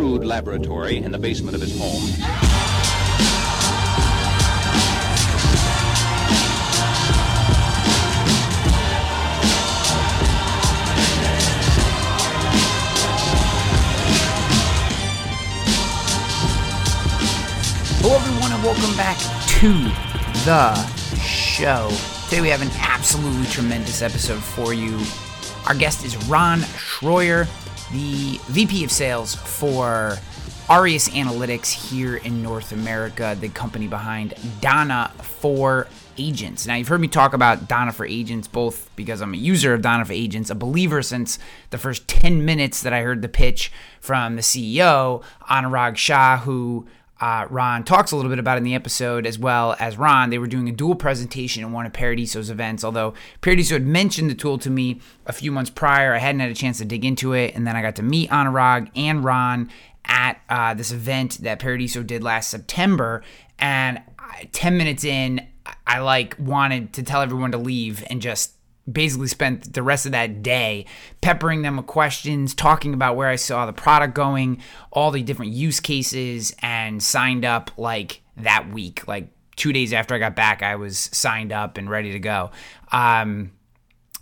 crude laboratory in the basement of his home. Hello, everyone, and welcome back to the show. Today, we have an absolutely tremendous episode for you. Our guest is Ron Schroyer, the VP of Sales for Aureus Analytics here in North America, the company behind Donna for Agents. Now, you've heard me talk about Donna for Agents both because I'm a user of Donna for Agents, a believer since the first 10 minutes that I heard the pitch from the CEO, Anurag Shah, who uh, Ron talks a little bit about in the episode, as well as Ron. They were doing a dual presentation in one of Paradiso's events. Although Paradiso had mentioned the tool to me a few months prior, I hadn't had a chance to dig into it. And then I got to meet Anurag and Ron at uh, this event that Paradiso did last September. And I, 10 minutes in, I like wanted to tell everyone to leave and just basically spent the rest of that day peppering them with questions, talking about where I saw the product going, all the different use cases, and signed up like that week. Like two days after I got back, I was signed up and ready to go. Um,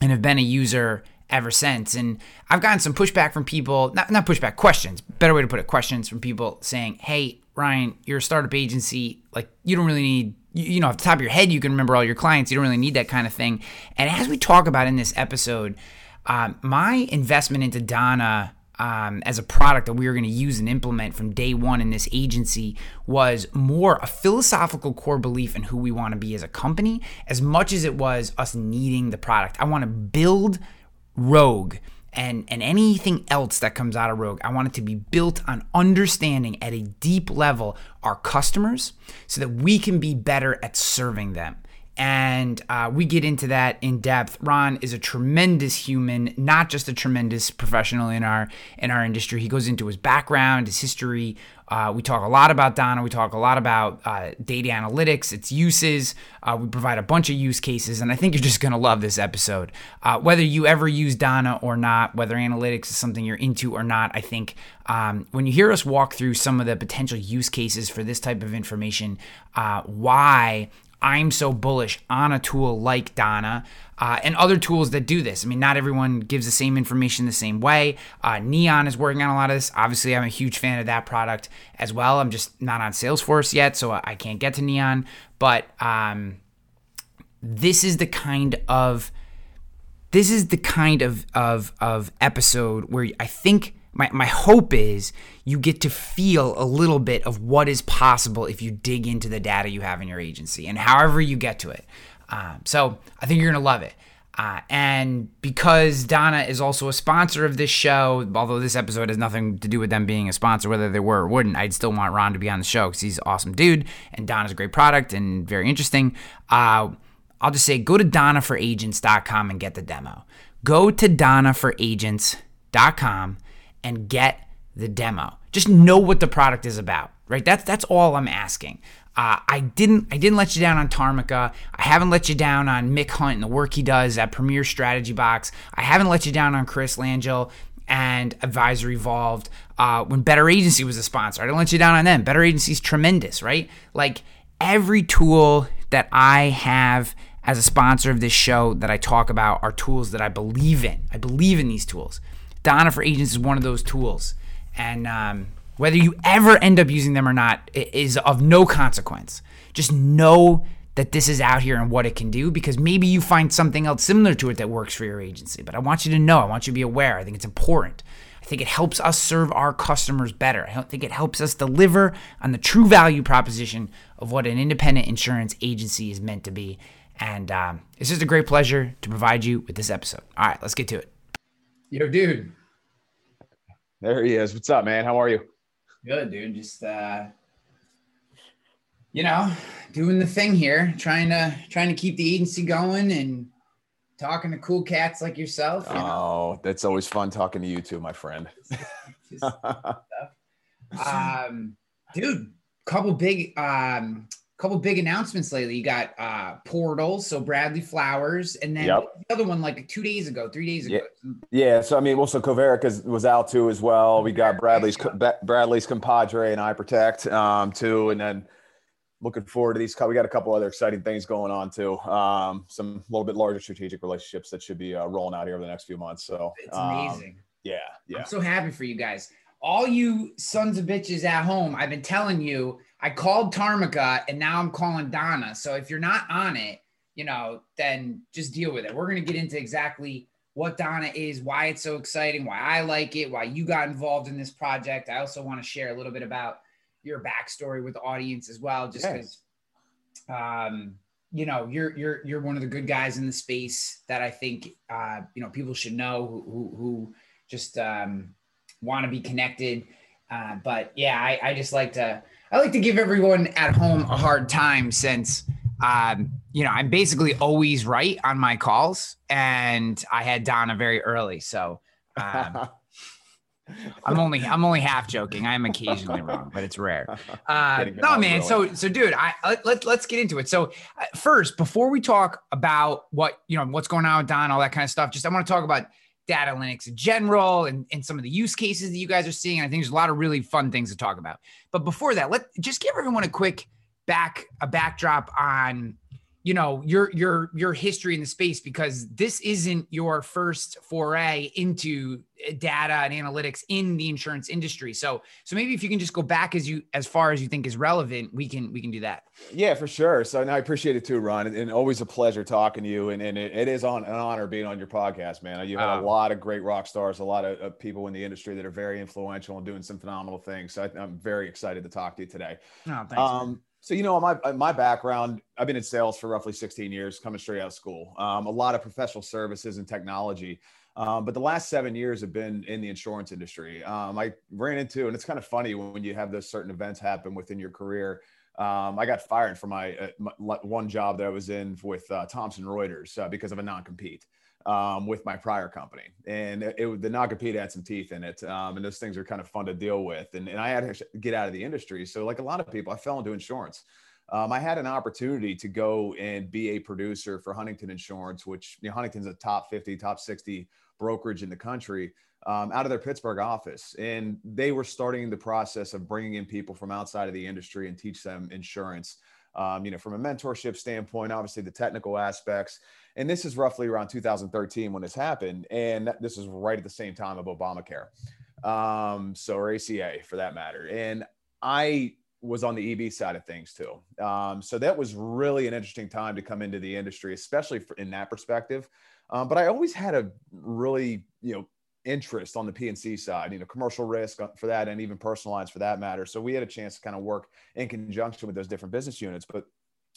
and have been a user ever since. And I've gotten some pushback from people, not, not pushback, questions, better way to put it, questions from people saying, hey, Ryan, you're a startup agency. Like, you don't really need you know, off the top of your head, you can remember all your clients. You don't really need that kind of thing. And as we talk about in this episode, um, my investment into Donna. um, as a product that we were going to use and implement from day one in this agency was more a philosophical core belief in who we want to be as a company, as much as it was us needing the product. I want to build Rogue and and anything else that comes out of Rogue, I want it to be built on understanding at a deep level our customers so that we can be better at serving them. And uh, we get into that in depth. Ron is a tremendous human, not just a tremendous professional in our in our industry. He goes into his background, his history, uh, we talk a lot about Donna. We talk a lot about uh, data analytics, its uses. Uh, we provide a bunch of use cases, and I think you're just going to love this episode. Uh, whether you ever use Donna or not, whether analytics is something you're into or not, I think um, when you hear us walk through some of the potential use cases for this type of information, uh, why I'm so bullish on a tool like Donna uh, and other tools that do this. I mean, not everyone gives the same information the same way. Uh, Neon is working on a lot of this. Obviously, I'm a huge fan of that product as well. I'm just not on Salesforce yet, so I can't get to Neon. But um, this is the kind of this is the kind of of of episode where I think my, my hope is you get to feel a little bit of what is possible if you dig into the data you have in your agency and however you get to it. Um, so I think you're going to love it. Uh, and because Donna is also a sponsor of this show, although this episode has nothing to do with them being a sponsor, whether they were or wouldn't, I'd still want Ron to be on the show because he's an awesome dude and Donna's a great product and very interesting. Uh, I'll just say go to donnaforagents.com and get the demo. Go to donnaforagents.com and get the demo. Just know what the product is about, right? That's that's all I'm asking. Uh, I didn't I didn't let you down on Tarmika. I haven't let you down on Mick Hunt and the work he does at Premier Strategy Box. I haven't let you down on Chris Langille and Advisor Evolved uh, when Better Agency was a sponsor. I didn't let you down on them. Better Agency is tremendous, right? Like every tool that I have as a sponsor of this show that I talk about are tools that I believe in. I believe in these tools. Donna for Agents is one of those tools. And um, whether you ever end up using them or not is of no consequence. Just know that this is out here and what it can do because maybe you find something else similar to it that works for your agency. But I want you to know, I want you to be aware. I think it's important. I think it helps us serve our customers better. I think it helps us deliver on the true value proposition of what an independent insurance agency is meant to be. And um, it's just a great pleasure to provide you with this episode. All right, let's get to it. Yo, dude. There he is. What's up, man? How are you? Good, dude. Just uh you know, doing the thing here, trying to trying to keep the agency going and talking to cool cats like yourself. You oh, that's always fun talking to you too, my friend. um, dude, couple big um couple big announcements lately. You got uh Portal, so Bradley Flowers, and then Yep. the other one like two days ago, three days ago. Yeah, yeah so I mean, also Coverager is, was out too as well. We got Bradley's. Bradley's compadre and I protect um, too, and then looking forward to these. We got a couple other exciting things going on too. Um, some a little bit larger strategic relationships that should be uh, rolling out here over the next few months. So It's um, amazing. yeah, yeah. I'm so happy for you guys. All you sons of bitches at home, I've been telling you, I called Tarmika and now I'm calling Donna. So if you're not on it, you know, then just deal with it. We're going to get into exactly what Donna is, why it's so exciting, why I like it, why you got involved in this project. I also want to share a little bit about your backstory with the audience as well, just because, um, you know, you're you're you're one of the good guys in the space that I think uh, you know people should know who who, who just um, want to be connected. Uh, but yeah, I, I just like to I like to give everyone at home a hard time since um, you know I'm basically always right on my calls, and I had Donna very early, so um, I'm only I'm only half joking. I am occasionally wrong, but it's rare. Uh, no, man. So, so, dude, I let, let let's get into it. So, uh, first, before we talk about what you know, what's going on with Don, all that kind of stuff, just I want to talk about data analytics in general and, and some of the use cases that you guys are seeing. I think there's a lot of really fun things to talk about. But before that, let just give everyone a quick back a backdrop on you know your your your history in the space because this isn't your first foray into uh, data and analytics in the insurance industry so so maybe if you can just go back as you as far as you think is relevant we can we can do that Yeah, for sure. So and I appreciate it too, Ron, and, and always a pleasure talking to you. And, and it, it is on an honor being on your podcast, man. You had Oh. a lot of great rock stars, a lot of, of people in the industry that are very influential and doing some phenomenal things. So I, I'm very excited to talk to you today. no thanks Um, so you know, my my background, I've been in sales for roughly 16 years, coming straight out of school. Um, a lot of professional services and technology. Um, but the last seven years have been in the insurance industry. Um, I ran into, and it's kind of funny when you have those certain events happen within your career. Um, I got fired from my, uh, my one job that I was in with uh, Thomson Reuters uh, because of a non-compete um, with my prior company, and it, it the non-compete had some teeth in it, um, and those things are kind of fun to deal with. And, and I had to get out of the industry, so like a lot of people, I fell into insurance. Um, I had an opportunity to go and be a producer for Huntington Insurance, which you know, Huntington's a top 50, top 60 brokerage in the country um, out of their Pittsburgh office. And they were starting the process of bringing in people from outside of the industry and teach them insurance, um, you know, from a mentorship standpoint, obviously the technical aspects. And this is roughly around 2013 when this happened. And this is right at the same time of Obamacare. Um, so, or ACA for that matter. And I was on the EB side of things too. Um, so that was really an interesting time to come into the industry, especially for, in that perspective. Um, but I always had a really, you know, interest on the PNC side, you know, commercial risk uh, for that, and even personal lines for that matter. So we had a chance to kind of work in conjunction with those different business units. But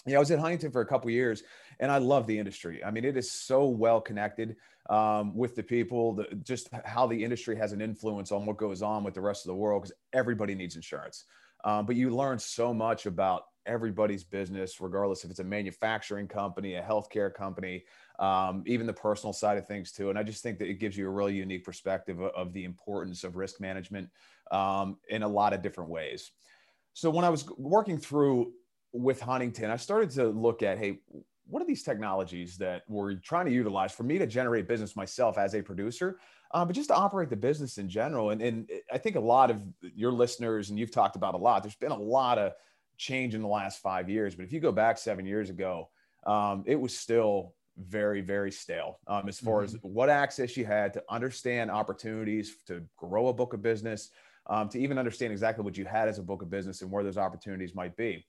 yeah, I was at Huntington for a couple years, and I love the industry. I mean, it is so well connected um, with the people, the, just how the industry has an influence on what goes on with the rest of the world because everybody needs insurance. Um, but you learn so much about everybody's business, regardless if it's a manufacturing company, a healthcare company, um, even the personal side of things too. And I just think that it gives you a really unique perspective of, of the importance of risk management um, in a lot of different ways. So when I was working through with Huntington, I started to look at, hey, what are these technologies that we're trying to utilize for me to generate business myself as a producer, uh, but just to operate the business in general? And, and I think a lot of your listeners, and you've talked about a lot, there's been a lot of change in the last five years. But if you go back seven years ago, um, it was still very, very stale um, as far as what access you had to understand opportunities to grow a book of business, um, to even understand exactly what you had as a book of business and where those opportunities might be.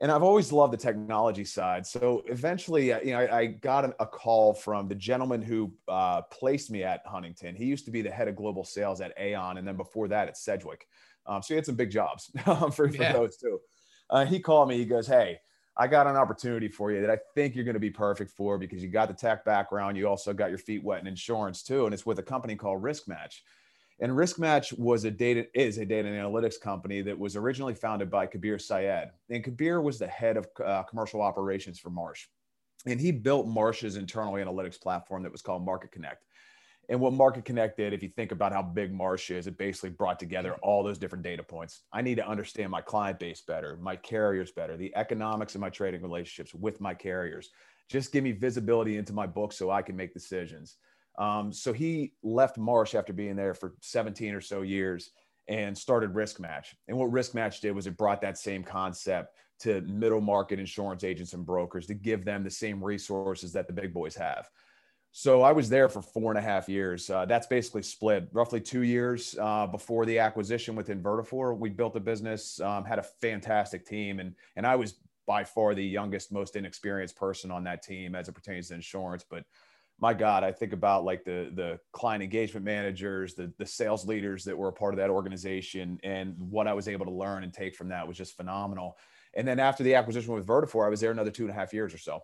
And I've always loved the technology side. So eventually, uh, you know, I, I got an, a call from the gentleman who uh, placed me at Huntington. He used to be the head of global sales at Aon, and then before that at Sedgwick. Um, so he had some big jobs for, for Yeah. those too. Uh, he called me. He goes, "Hey, I got an opportunity for you that I think you're going to be perfect for because you got the tech background. You also got your feet wet in insurance too, and it's with a company called Risk Match." And Risk Match was a data is a data and analytics company that was originally founded by Kabir Syed. And Kabir was the head of uh, commercial operations for Marsh. And he built Marsh's internal analytics platform that was called Market Connect. And what Market Connect did, if you think about how big Marsh is, it basically brought together all those different data points. I need to understand my client base better, my carriers better, the economics of my trading relationships with my carriers. Just give me visibility into my book so I can make decisions. Um, so he left Marsh after being there for 17 or so years and started Risk Match. And what Risk Match did was it brought that same concept to middle market insurance agents and brokers to give them the same resources that the big boys have. So I was there for four and a half years. Uh, that's basically split roughly two years uh, before the acquisition within Vertafore. We built a business, um, had a fantastic team, and and I was by far the youngest, most inexperienced person on that team as it pertains to insurance. But my God, I think about like the the client engagement managers, the the sales leaders that were a part of that organization, and what I was able to learn and take from that was just phenomenal. And then after the acquisition with Vertafore, I was there another two and a half years or so.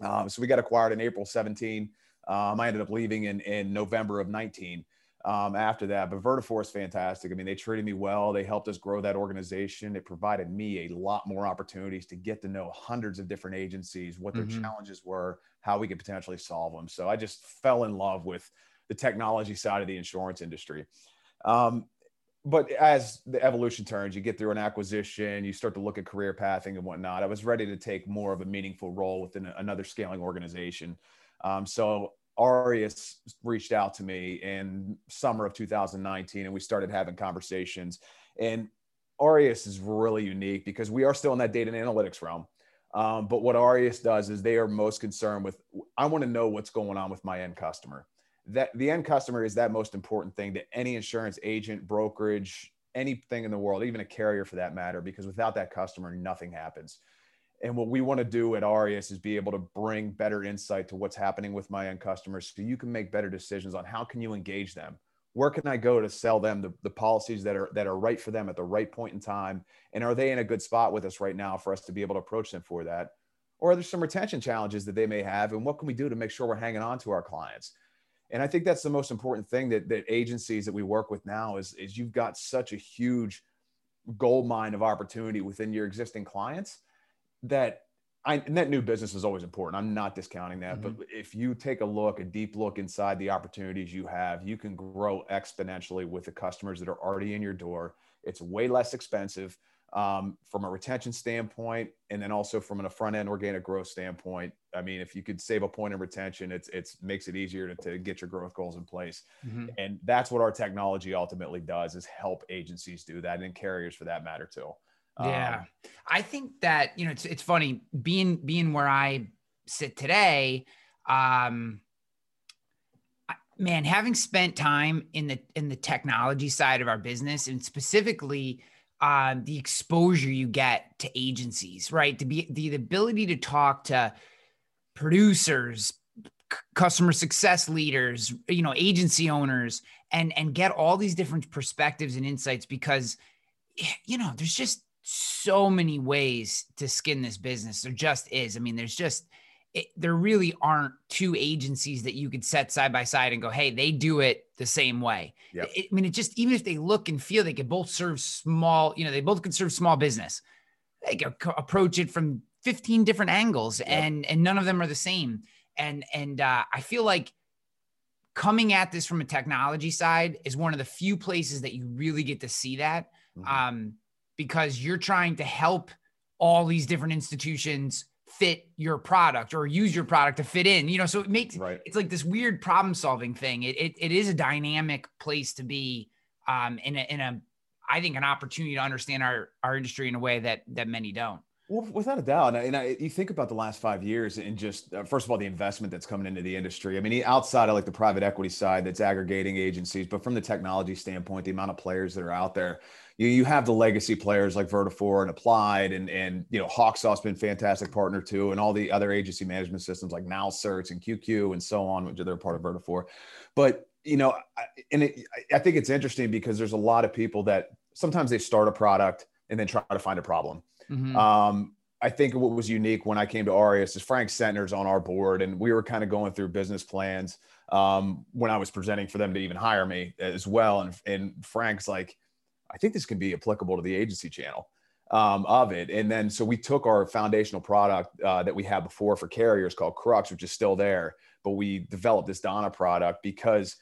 Um, so we got acquired in April 17. Um, I ended up leaving in, in November of 19 um, after that. But Vertafore is fantastic. I mean, they treated me well. They helped us grow that organization. It provided me a lot more opportunities to get to know hundreds of different agencies, what their mm-hmm. challenges were, how we could potentially solve them. So I just fell in love with the technology side of the insurance industry. Um, but as the evolution turns, you get through an acquisition, you start to look at career pathing and whatnot. I was ready to take more of a meaningful role within another scaling organization. Um, so Aureus reached out to me in summer of 2019, and we started having conversations. And Aureus is really unique because we are still in that data and analytics realm. Um, but what Aureus does is they are most concerned with I want to know what's going on with my end customer. That the end customer is that most important thing to any insurance agent, brokerage, anything in the world, even a carrier for that matter, because without that customer, nothing happens. And what we want to do at Aureus is be able to bring better insight to what's happening with my end customers so you can make better decisions on how can you engage them. Where can I go to sell them the, the policies that are that are right for them at the right point in time? And are they in a good spot with us right now for us to be able to approach them for that? Or are there some retention challenges that they may have? And what can we do to make sure we're hanging on to our clients? And I think that's the most important thing that, that agencies that we work with now is, is you've got such a huge gold mine of opportunity within your existing clients that I, net new business is always important. I'm not discounting that, mm-hmm. but if you take a look, a deep look inside the opportunities you have, you can grow exponentially with the customers that are already in your door. It's way less expensive um, from a retention standpoint, and then also from a front end organic growth standpoint. I mean, if you could save a point in retention, it's it's makes it easier to, to get your growth goals in place, mm-hmm. and that's what our technology ultimately does is help agencies do that and carriers for that matter too. Yeah. Um, I think that, you know, it's, it's funny being, being where I sit today. Um, man, having spent time in the, in the technology side of our business and specifically, um, the exposure you get to agencies, right? To be the, the ability to talk to producers, c- customer success leaders, you know, agency owners, and and get all these different perspectives and insights because, you know, there's just so many ways to skin this business. There just is. I mean, there's just it, there really aren't two agencies that you could set side by side and go, hey, they do it the same way. Yep. It, I mean, it just even if they look and feel, they could both serve small. You know, they both could serve small business. They could approach it from 15 different angles, yep. and and none of them are the same. And and uh, I feel like coming at this from a technology side is one of the few places that you really get to see that. Mm-hmm. Um, because you're trying to help all these different institutions fit your product or use your product to fit in you know so it makes right. it's like this weird problem solving thing it, it, it is a dynamic place to be um in a, in a i think an opportunity to understand our our industry in a way that that many don't well, without a doubt, and I, you think about the last five years, and just uh, first of all, the investment that's coming into the industry. I mean, outside of like the private equity side, that's aggregating agencies, but from the technology standpoint, the amount of players that are out there, you, you have the legacy players like Vertafore and Applied, and and you know HawkSoft's been fantastic partner too, and all the other agency management systems like NowCerts and QQ and so on, which they're part of Vertafore. But you know, and it, I think it's interesting because there's a lot of people that sometimes they start a product and then try to find a problem. Mm-hmm. Um, I think what was unique when I came to Aureus is Frank Sentner's on our board, and we were kind of going through business plans um, when I was presenting for them to even hire me as well. And, and Frank's like, I think this can be applicable to the agency channel um, of it. And then so we took our foundational product uh, that we had before for carriers called Crux, which is still there, but we developed this Donna product because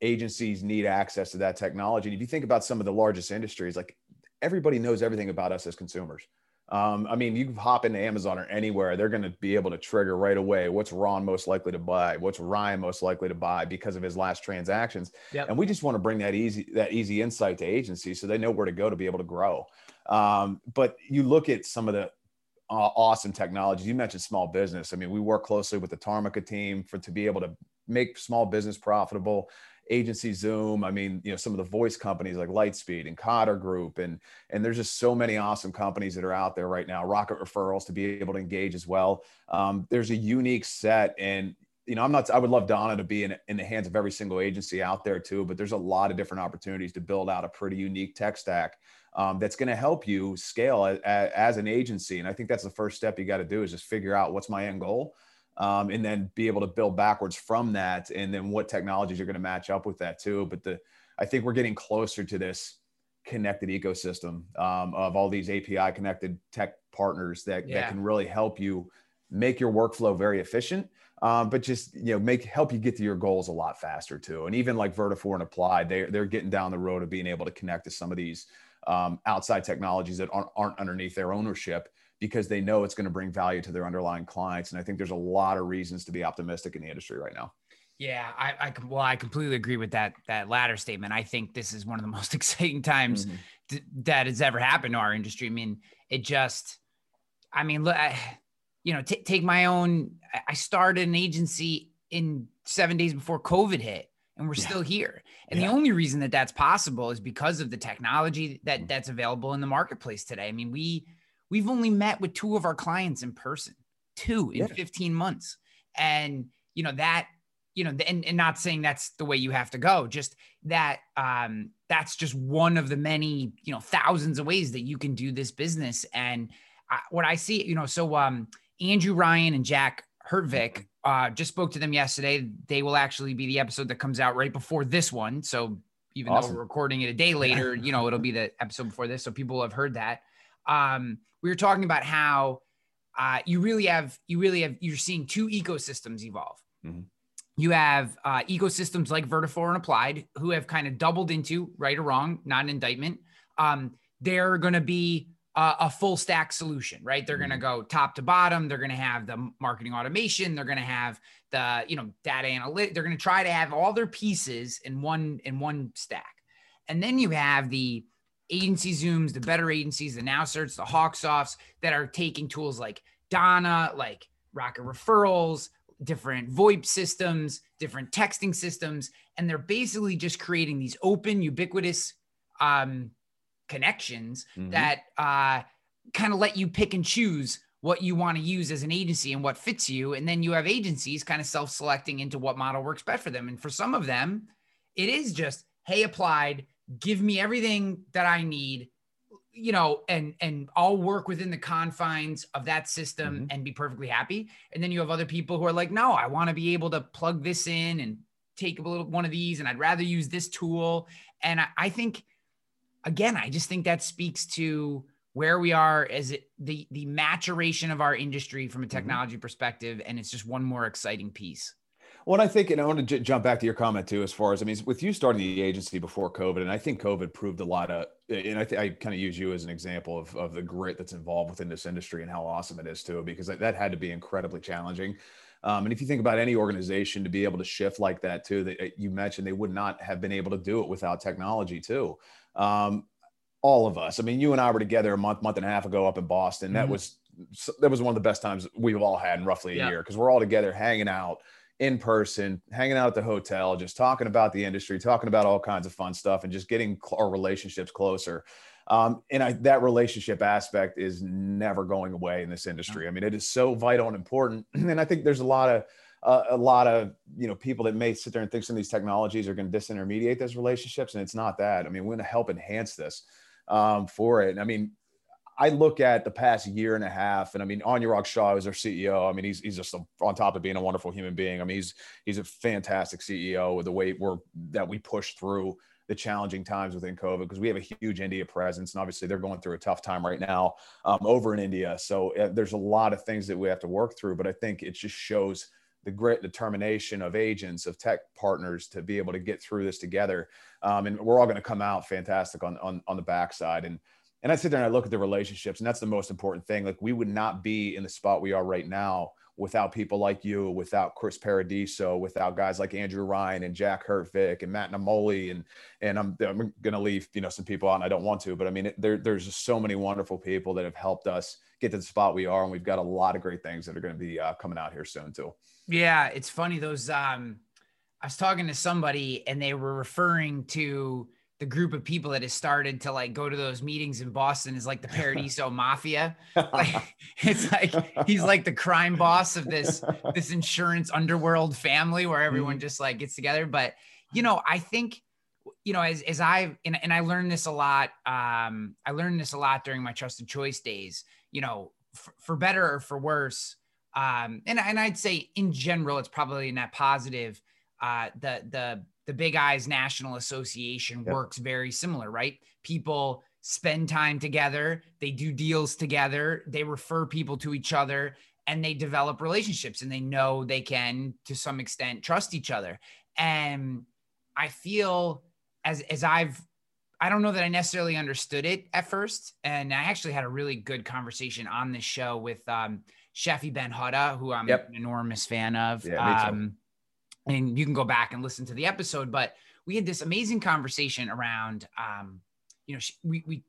agencies need access to that technology. And if you think about some of the largest industries, like everybody knows everything about us as consumers. Um, I mean, you can hop into Amazon or anywhere, they're going to be able to trigger right away what's Ron most likely to buy, what's Ryan most likely to buy because of his last transactions. Yep. And we just want to bring that easy that easy insight to agencies so they know where to go to be able to grow. Um, but you look at some of the uh, awesome technologies. You mentioned small business. I mean, we work closely with the Tarmika team for to be able to make small business profitable agency zoom i mean you know some of the voice companies like lightspeed and cotter group and and there's just so many awesome companies that are out there right now rocket referrals to be able to engage as well. Um, there's a unique set and you know i'm not i would love donna to be in, in the hands of every single agency out there too but there's a lot of different opportunities to build out a pretty unique tech stack um, that's going to help you scale as, as an agency and i think that's the first step you got to do is just figure out what's my end goal um, and then be able to build backwards from that and then what technologies are going to match up with that too. But the i think we're getting closer to this connected ecosystem um, of all these api connected tech partners that, yeah. that can really help you make your workflow very efficient um, but just you know make help you get to your goals a lot faster too. And even like vertafore and applied they, they're getting down the road of being able to connect to some of these um, outside technologies that aren't, aren't underneath their ownership because they know it's going to bring value to their underlying clients. And I think there's a lot of reasons to be optimistic in the industry right now. Yeah, I, I well, I completely agree with that that latter statement. I think this is one of the most exciting times mm-hmm. th- that has ever happened to our industry. I mean, it just, I mean, look, I, you know, t- take my own. I started an agency in seven days before COVID hit, and we're yeah. still here. And yeah. the only reason that that's possible is because of the technology that mm-hmm. that's available in the marketplace today. I mean, we We've only met with two of our clients in person, two in yeah. 15 months. And, you know, that, you know, and, and not saying that's the way you have to go, just that um, that's just one of the many, you know, thousands of ways that you can do this business. And I, what I see, you know, so um, Andrew Ryan and Jack Hertvik uh, just spoke to them yesterday. They will actually be the episode that comes out right before this one. So even awesome. though we're recording it a day later, you know, it'll be the episode before this. So people have heard that. Um, we were talking about how uh, you really have you really have you're seeing two ecosystems evolve. Mm-hmm. You have uh, ecosystems like Vertafore and Applied who have kind of doubled into right or wrong, not an indictment. Um, they're going to be a, a, full stack solution, right? They're mm-hmm. going to go top to bottom. They're going to have the marketing automation. They're going to have the you know data analytics. They're going to try to have all their pieces in one in one stack. And then you have the agency zooms, the better agencies, the NowCerts, the Hawksofts that are taking tools like Donna, like Rocket Referrals, different VoIP systems, different texting systems, and they're basically just creating these open, ubiquitous um, connections mm-hmm. that uh, kind of let you pick and choose what you want to use as an agency and what fits you. And then you have agencies kind of self selecting into what model works best for them. And for some of them, it is just, hey, applied, give me everything that I need, you know, and and I'll work within the confines of that system mm-hmm. and be perfectly happy. And then you have other people who are like, no, I want to be able to plug this in and take a little one of these, and I'd rather use this tool. And I, I think, again, I just think that speaks to where we are as it, the the maturation of our industry from a mm-hmm. technology mm-hmm. perspective, and it's just one more exciting piece. Well, I think, and I want to j- jump back to your comment too, as far as I mean, with you starting the agency before COVID, and I think COVID proved a lot of, and I think I kind of use you as an example of, of the grit that's involved within this industry and how awesome it is too, because that had to be incredibly challenging. Um, and if you think about any organization to be able to shift like that too, that uh, you mentioned they would not have been able to do it without technology too. Um, all of us. I mean, you and I were together a month, month and a half ago up in Boston. Mm-hmm. That was that was one of the best times we've all had in roughly a yeah. year because we're all together hanging out in person, hanging out at the hotel, just talking about the industry, talking about all kinds of fun stuff, and just getting our relationships closer. Um, and I, that relationship aspect is never going away in this industry. I mean, it is so vital and important. And I think there's a lot of uh, a lot of you know people that may sit there and think some of these technologies are going to disintermediate those relationships, and it's not that. I mean, we're going to help enhance this um, for it. And I mean, I look at the past year and a half, and I mean, Anurag Shah is our CEO. I mean, he's he's just a, on top of being a wonderful human being. I mean, he's he's a fantastic CEO with the way we're that we push through the challenging times within COVID because we have a huge India presence, and obviously they're going through a tough time right now um, over in India. So uh, there's a lot of things that we have to work through, but I think it just shows the grit determination of agents of tech partners to be able to get through this together um, and we're all going to come out fantastic on, on on the backside and and i sit there and i look at the relationships and that's the most important thing. Like we would not be in the spot we are right now without people like you without chris paradiso without guys like andrew ryan and jack hertvik and matt namoli. And and i'm, I'm to leave you know some people out and i don't want to but i mean it, there, there's just so many wonderful people that have helped us get to the spot we are and we've got a lot of great things that are to be uh, coming out here soon too. Yeah, it's funny those um I was talking to somebody and they were referring to the group of people that has started to like go to those meetings in Boston is like the Paradiso Mafia. Like, it's like he's like the crime boss of this this insurance underworld family where everyone mm-hmm. just like gets together. But you know, I think you know, as as I and, and I learned this a lot. Um, I learned this a lot during my trusted choice days. You know, f- for better or for worse, um, and and I'd say in general, it's probably net positive. Uh, the the the Big Eyes National Association yep. works very similar, right? People spend time together, they do deals together, they refer people to each other, and they develop relationships, and they know they can, to some extent, trust each other. And I feel as as I've I don't know that I necessarily understood it at first, and I actually had a really good conversation on this show with um, Sheffi Ben Hutta, who I'm yep. an enormous fan of. Yeah, um, and you can go back and listen to the episode, but we had this amazing conversation around, um, you know, we, we,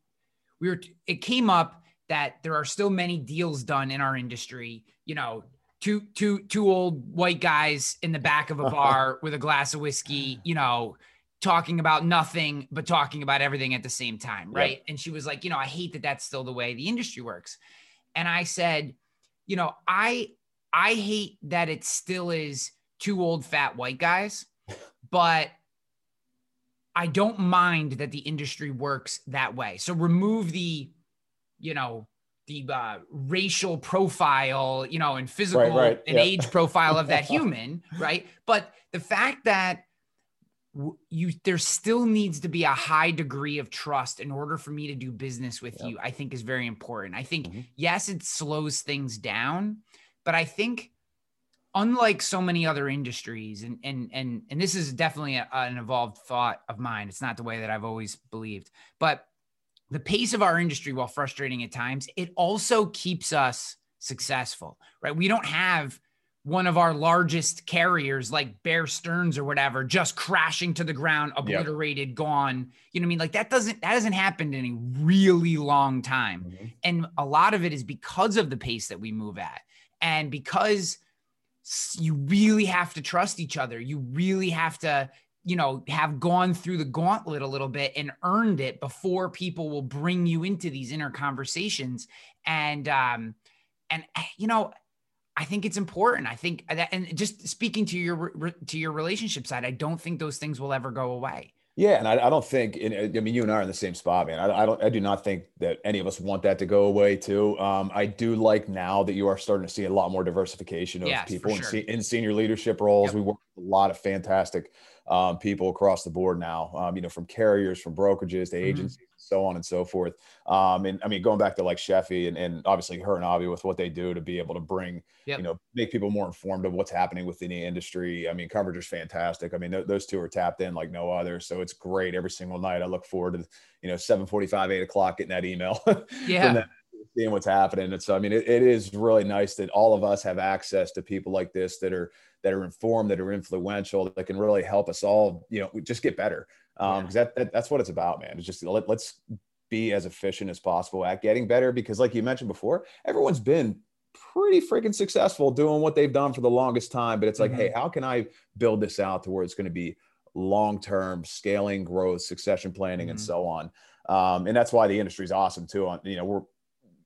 we were, it came up that there are still many deals done in our industry, you know, two, two, two old white guys in the back of a bar with a glass of whiskey, you know, talking about nothing, but talking about everything at the same time. Right. Yep. And she was like, you know, I hate that that's still the way the industry works. And I said, you know, I I hate that it still is two old fat white guys, but I don't mind that the industry works that way. So remove the, you know, the uh, racial profile, you know, and physical right, right. and yeah. age profile of that human, right? But the fact that you there still needs to be a high degree of trust in order for me to do business with yep. you i think is very important i think mm-hmm. yes it slows things down but i think unlike so many other industries and and and and this is definitely a, an evolved thought of mine it's not the way that i've always believed but the pace of our industry while frustrating at times it also keeps us successful right we don't have one of our largest carriers like Bear Stearns or whatever just crashing to the ground, obliterated, yep. gone. You know what I mean? Like that doesn't that hasn't happened in a really long time. Mm-hmm. And a lot of it is because of the pace that we move at. And because you really have to trust each other. You really have to, you know, have gone through the gauntlet a little bit and earned it before people will bring you into these inner conversations. And um and you know, I think it's important. I think that, and just speaking to your to your relationship side, I don't think those things will ever go away. Yeah, and I, I don't think. I mean, you and I are in the same spot, man. I, I, don't. I do not think that any of us want that to go away. Too. Um, I do like now that you are starting to see a lot more diversification of yes, people sure. in, in, senior leadership roles. Yep. We work with a lot of fantastic um, people across the board now. Um, you know, from carriers, from brokerages to mm-hmm. agencies. So on and so forth. Um, and I mean, going back to like Sheffi and, and obviously her and Avi with what they do to be able to bring, yep. you know, make people more informed of what's happening within the industry. I mean, Coverager is fantastic. I mean, th- those two are tapped in like no other. So it's great every single night. I look forward to, you know, 745, eight o'clock getting that email. Yeah. seeing what's happening. And so, I mean, it, it is really nice that all of us have access to people like this that are, that are informed, that are influential, that can really help us all, you know, just get better. Um, cause that, that, that's what it's about, man. It's just let, let's be as efficient as possible at getting better. Because like you mentioned before, everyone's been pretty freaking successful doing what they've done for the longest time. But it's like, mm-hmm. hey, how can I build this out to where it's going to be long-term scaling growth, succession planning, mm-hmm. and so on. Um, and that's why the industry is awesome too. On you know, we're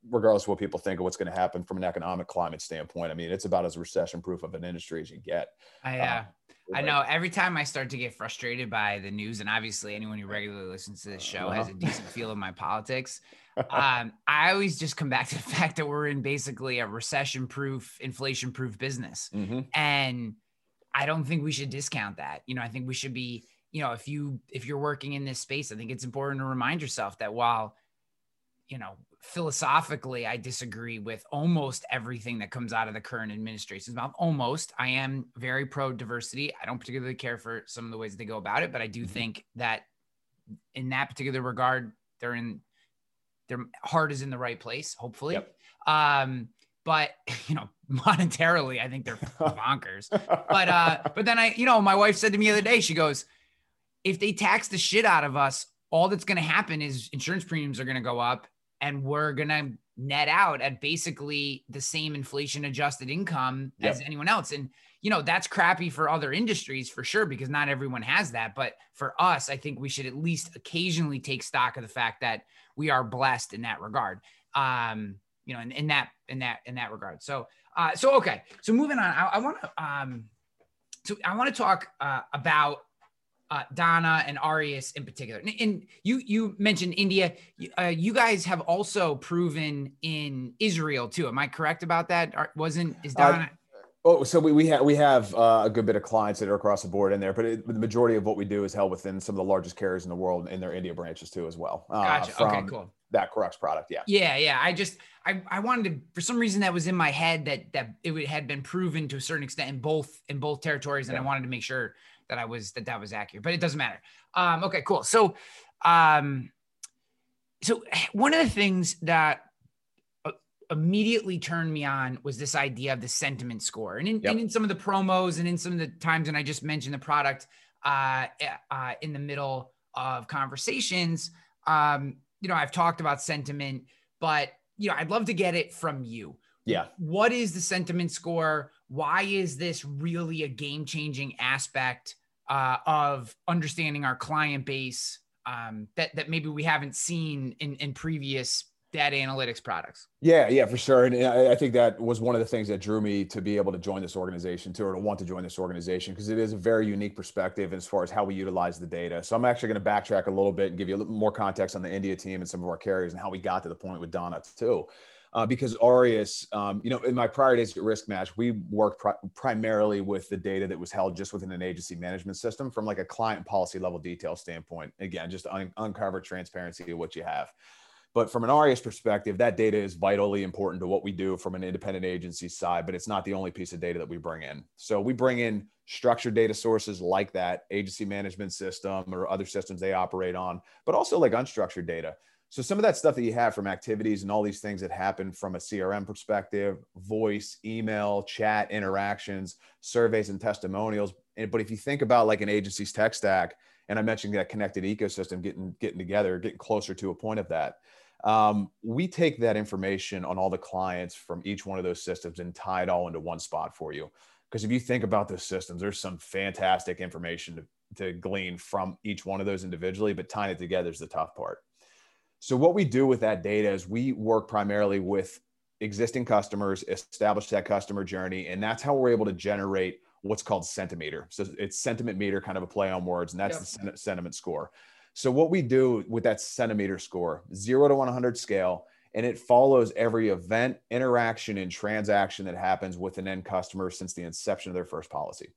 regardless of what people think of what's going to happen from an economic climate standpoint. I mean, it's about as recession proof of an industry as you get. I, uh, um, I know every time I start to get frustrated by the news, and obviously anyone who regularly listens to this show uh-huh. has a decent feel of my politics. Um, I always just come back to the fact that we're in basically a recession proof, inflation proof business. Mm-hmm. And I don't think we should discount that. You know, I think we should be, you know, if you if you're working in this space, I think it's important to remind yourself that while, you know, philosophically, I disagree with almost everything that comes out of the current administration's mouth. Almost. I am very pro diversity. I don't particularly care for some of the ways they go about it, but I do mm-hmm. think that in that particular regard, they're in their heart is in the right place, hopefully. Yep. Um, but you know, monetarily, I think they're bonkers. but uh, but then I, you know, my wife said to me the other day, she goes, if they tax the shit out of us, all that's going to happen is insurance premiums are going to go up and we're going to net out at basically the same inflation adjusted income yep. as anyone else. And, you know, that's crappy for other industries for sure, because not everyone has that. But for us, I think we should at least occasionally take stock of the fact that we are blessed in that regard. Um, you know, in, in that, in that, in that regard. So, uh, so, okay. So moving on, I, I want to, um, so I want to talk uh, about uh, Donna and Aureus in particular. And, and you you mentioned India. Uh, you guys have also proven in Israel too. Am I correct about that? Or wasn't is uh, Donna? Oh, so we, we have we have uh, a good bit of clients that are across the board in there, but it, the majority of what we do is held within some of the largest carriers in the world in their India branches too, as well. Uh, gotcha. okay, cool. That corrects product, yeah. Yeah, yeah. I just I, I wanted to for some reason that was in my head that that it had been proven to a certain extent in both in both territories, and yeah. I wanted to make sure that I was that that was accurate, but it doesn't matter. Um, okay, cool. So, um, so one of the things that uh, immediately turned me on was this idea of the sentiment score, and in, yep. and in some of the promos and in some of the times, and I just mentioned the product uh, uh, in the middle of conversations. Um, you know, I've talked about sentiment, but you know, I'd love to get it from you. Yeah. What is the sentiment score? Why is this really a game changing aspect uh, of understanding our client base um, that, that maybe we haven't seen in, in previous data analytics products? Yeah, yeah, for sure. And I, I, think that was one of the things that drew me to be able to join this organization too, or to want to join this organization, because it is a very unique perspective as far as how we utilize the data. So I'm actually going to backtrack a little bit and give you a little more context on the India team and some of our carriers and how we got to the point with Donuts too uh, because Aureus, um, you know, in my prior days at Risk Match, we worked pri- primarily with the data that was held just within an agency management system from like a client policy level detail standpoint. Again, just un- uncover transparency of what you have. But from an Aureus perspective, that data is vitally important to what we do from an independent agency side, but it's not the only piece of data that we bring in. So we bring in structured data sources like that agency management system or other systems they operate on, but also like unstructured data. So some of that stuff that you have from activities and all these things that happen from a CRM perspective, voice, email, chat interactions, surveys and testimonials. But if you think about like an agency's tech stack, and I mentioned that connected ecosystem getting getting together, getting closer to a point of that. Um, we take that information on all the clients from each one of those systems and tie it all into one spot for you. Because if you think about those systems, there's some fantastic information to, to glean from each one of those individually, but tying it together is the tough part. So what we do with that data is we work primarily with existing customers, establish that customer journey, and that's how we're able to generate what's called Sentimeter. So it's sentiment meter, kind of a play on words, and that's yep. the sentiment score. So what we do with that Sentimeter score, zero to 100 scale, and it follows every event, interaction, and transaction that happens with an end customer since the inception of their first policy.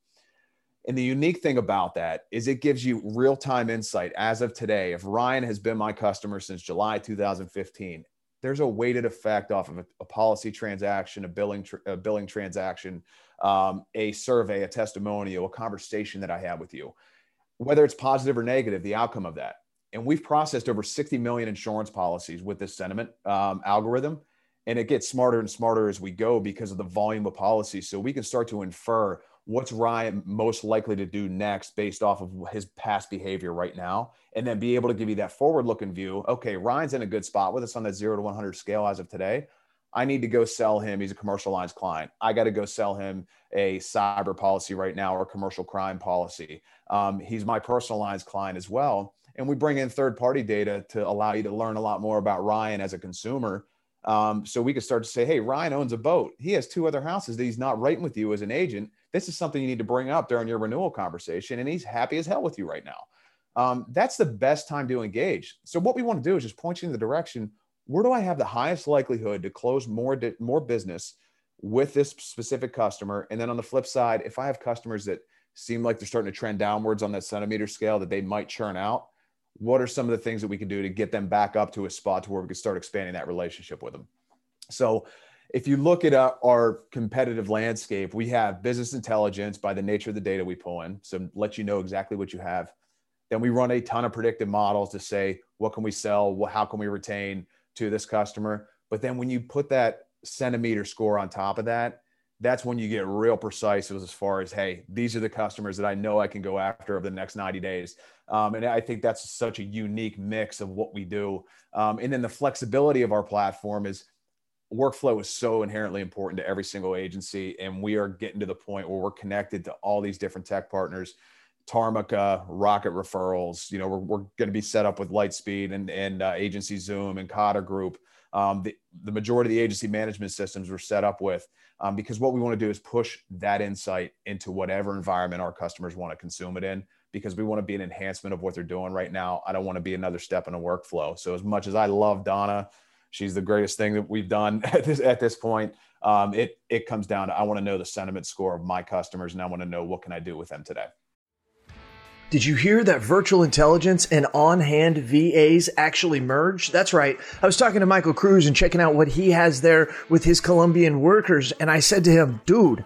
And the unique thing about that is it gives you real time insight as of today. If Ryan has been my customer since July 2015, there's a weighted effect off of a, a policy transaction, a billing, a billing transaction, um, a survey, a testimonial, a conversation that I have with you, whether it's positive or negative, the outcome of that. And we've processed over 60 million insurance policies with this sentiment um, algorithm. And it gets smarter and smarter as we go because of the volume of policies. So we can start to infer what's Ryan most likely to do next based off of his past behavior right now, and then be able to give you that forward looking view. Okay, Ryan's in a good spot with us on that zero to 100 scale as of today. I need to go sell him. He's a commercial lines client. I got to go sell him a cyber policy right now or commercial crime policy. Um, he's my personal lines client as well. And we bring in third party data to allow you to learn a lot more about Ryan as a consumer. Um, so we could start to say, hey, Ryan owns a boat. He has two other houses that he's not writing with you as an agent this is something you need to bring up during your renewal conversation. And he's happy as hell with you right now. Um, that's the best time to engage. So what we want to do is just point you in the direction. Where do I have the highest likelihood to close more more business with this specific customer? And then on the flip side, if I have customers that seem like they're starting to trend downwards on that Sentimeter scale that they might churn out, what are some of the things that we can do to get them back up to a spot to where we can start expanding that relationship with them so if you look at our, competitive landscape, we have business intelligence by the nature of the data we pull in. So let you know exactly what you have. Then we run a ton of predictive models to say, what can we sell? How can we retain to this customer? But then when you put that Sentimeter score on top of that, that's when you get real precise as far as, hey, these are the customers that I know I can go after over the next 90 days. Um, and I think that's such a unique mix of what we do. Um, and then the flexibility of our platform is workflow is so inherently important to every single agency and we are getting to the point where we're connected to all these different tech partners Tarmika, Rocket Referrals. You know, we're, we're going to be set up with Lightspeed and, and uh, Agency Zoom and Cotta Group. Um, the, the majority of the agency management systems we're set up with um, because what we want to do is push that insight into whatever environment our customers want to consume it in because we want to be an enhancement of what they're doing right now. I don't want to be another step in a workflow. So as much as I love Donna, she's the greatest thing that we've done at this at this point. Um, it it comes down to I want to know the sentiment score of my customers, and I want to know what can I do with them today. Did you hear that virtual intelligence and on hand VAs actually merge? That's right. I was talking to Michael Cruz and checking out what he has there with his Colombian workers. And I said to him, dude,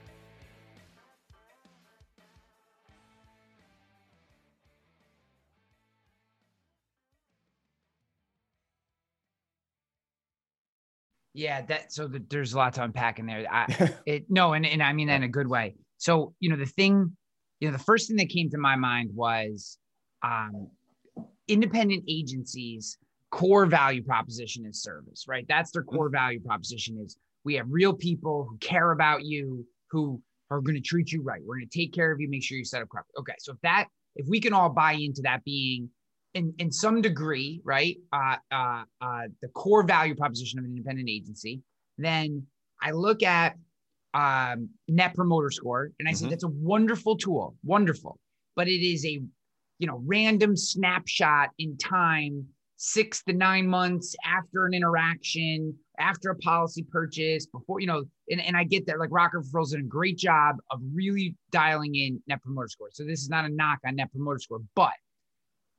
Yeah, that so the, there's a lot to unpack in there. I, it no, and and I mean that in a good way. So you know the thing, you know the first thing that came to my mind was, um, independent agencies' core value proposition is service, right? That's their core value proposition is we have real people who care about you, who are going to treat you right. We're going to take care of you, make sure you set up correctly. Okay, so if that if we can all buy into that being in, in some degree, right, uh, uh, uh, the core value proposition of an independent agency, then I look at um, net promoter score and I mm-hmm. say that's a wonderful tool, wonderful, but it is a you know random snapshot in time, six to nine months after an interaction, after a policy purchase, before you know, and, and I get that like Rocket Referrals did a great job of really dialing in net promoter score. So this is not a knock on net promoter score, but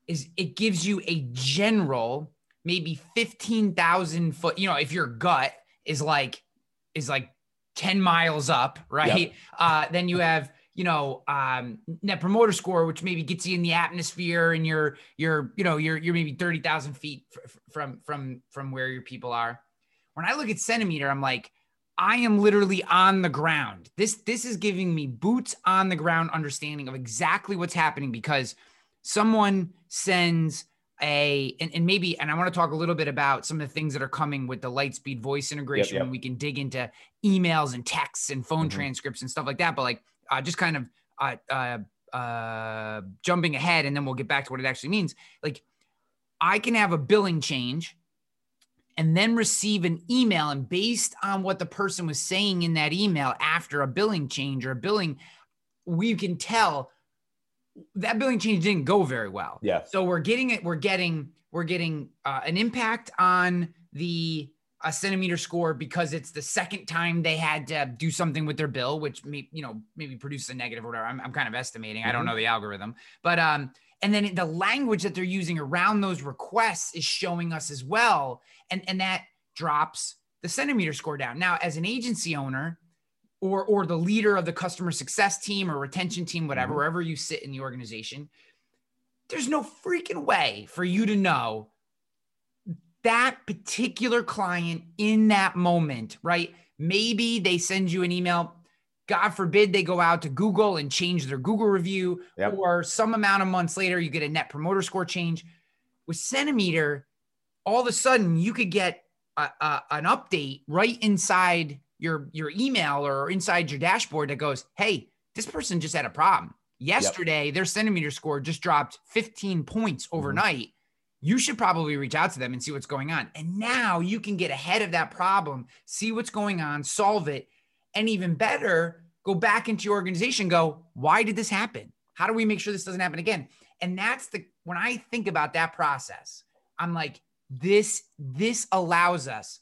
is it gives you a general maybe 15,000 foot, you know, if your gut is like, is like 10 miles up, right? Yep. Uh, then you have, you know, um, net promoter score, which maybe gets you in the atmosphere and you're, you're, you know, you're, you're maybe 30,000 feet f- from, from, from where your people are. When I look at Sentimeter, I'm like, I am literally on the ground. This, this is giving me boots on the ground understanding of exactly what's happening because someone sends a and, and, maybe and i want to talk a little bit about some of the things that are coming with the lightspeed voice integration yep, yep. we can dig into emails and texts and phone mm-hmm. transcripts and stuff like that but like uh, just kind of uh, uh, uh, jumping ahead and then we'll get back to what it actually means like i can have a billing change and then receive an email and based on what the person was saying in that email after a billing change or a billing we can tell that billing change didn't go very well. Yeah. So we're getting it. We're getting we're getting uh, an impact on the a Sentimeter score because it's the second time they had to do something with their bill, which may, you know maybe produce a negative or whatever. I'm, I'm kind of estimating. Mm-hmm. I don't mm-hmm. know the algorithm, but um, and then the language that they're using around those requests is showing us as well, and and that drops the Sentimeter score down. Now, as an agency owner or or the leader of the customer success team or retention team, whatever, Mhm. wherever you sit in the organization, there's no freaking way for you to know that particular client in that moment, right? Maybe they send you an email. God forbid they go out to Google and change their Google review, Yep. or some amount of months later, you get a net promoter score change. With Sentimeter, all of a sudden you could get a, a- an update right inside your your email or inside your dashboard that goes, "Hey, this person just had a problem. Yesterday, their Sentimeter score just dropped 15 points mm-hmm. overnight. You should probably reach out to them and see what's going on. And now you can get ahead of that problem, see what's going on, solve it, and even better, go back into your organization, go, why did this happen? How do we make sure this doesn't happen again? And that's the when I think about that process, I'm like, this this allows us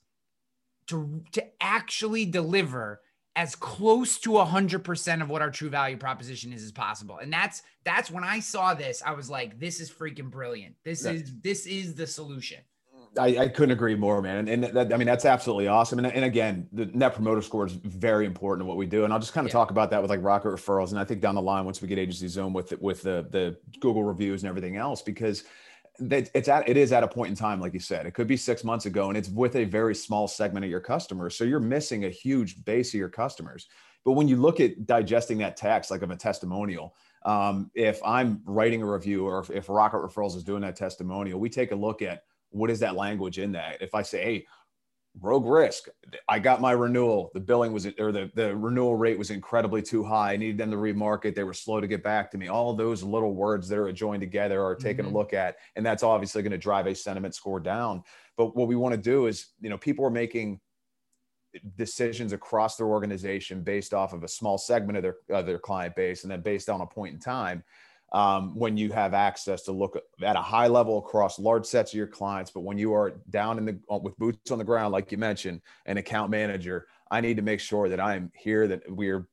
to to actually deliver as close to 100% of what our true value proposition is as possible and that's that's when i saw this i was like this is freaking brilliant this Yeah. is this is the solution I, I couldn't agree more, man. And, and that, I mean, that's absolutely awesome. And, and again, the net promoter score is very important in what we do. And I'll just kind of Yeah. talk about that with like rocket referrals. And I think down the line, once we get agency Zoom with it, with the, the Google reviews and everything else, because it's at, it is at a point in time, like you said, it could be six months ago and it's with a very small segment of your customers. So you're missing a huge base of your customers. But when you look at digesting that text, like of a testimonial, um, if I'm writing a review or if, if Rocket Referrals is doing that testimonial, we take a look at what is that language in that. If I say, hey, rogue risk, I got my renewal, the billing was, or the, the renewal rate was incredibly too high. I needed them to remarket. They were slow to get back to me. All those little words that are joined together are taken Mhm. a look at. And that's obviously going to drive a sentiment score down. But what we want to do is, you know, people are making decisions across their organization based off of a small segment of their, of their client base and then based on a point in time um, when you have access to look at a high level across large sets of your clients. But when you are down in the with boots on the ground like you mentioned an account manager i need to make sure that i'm here that we're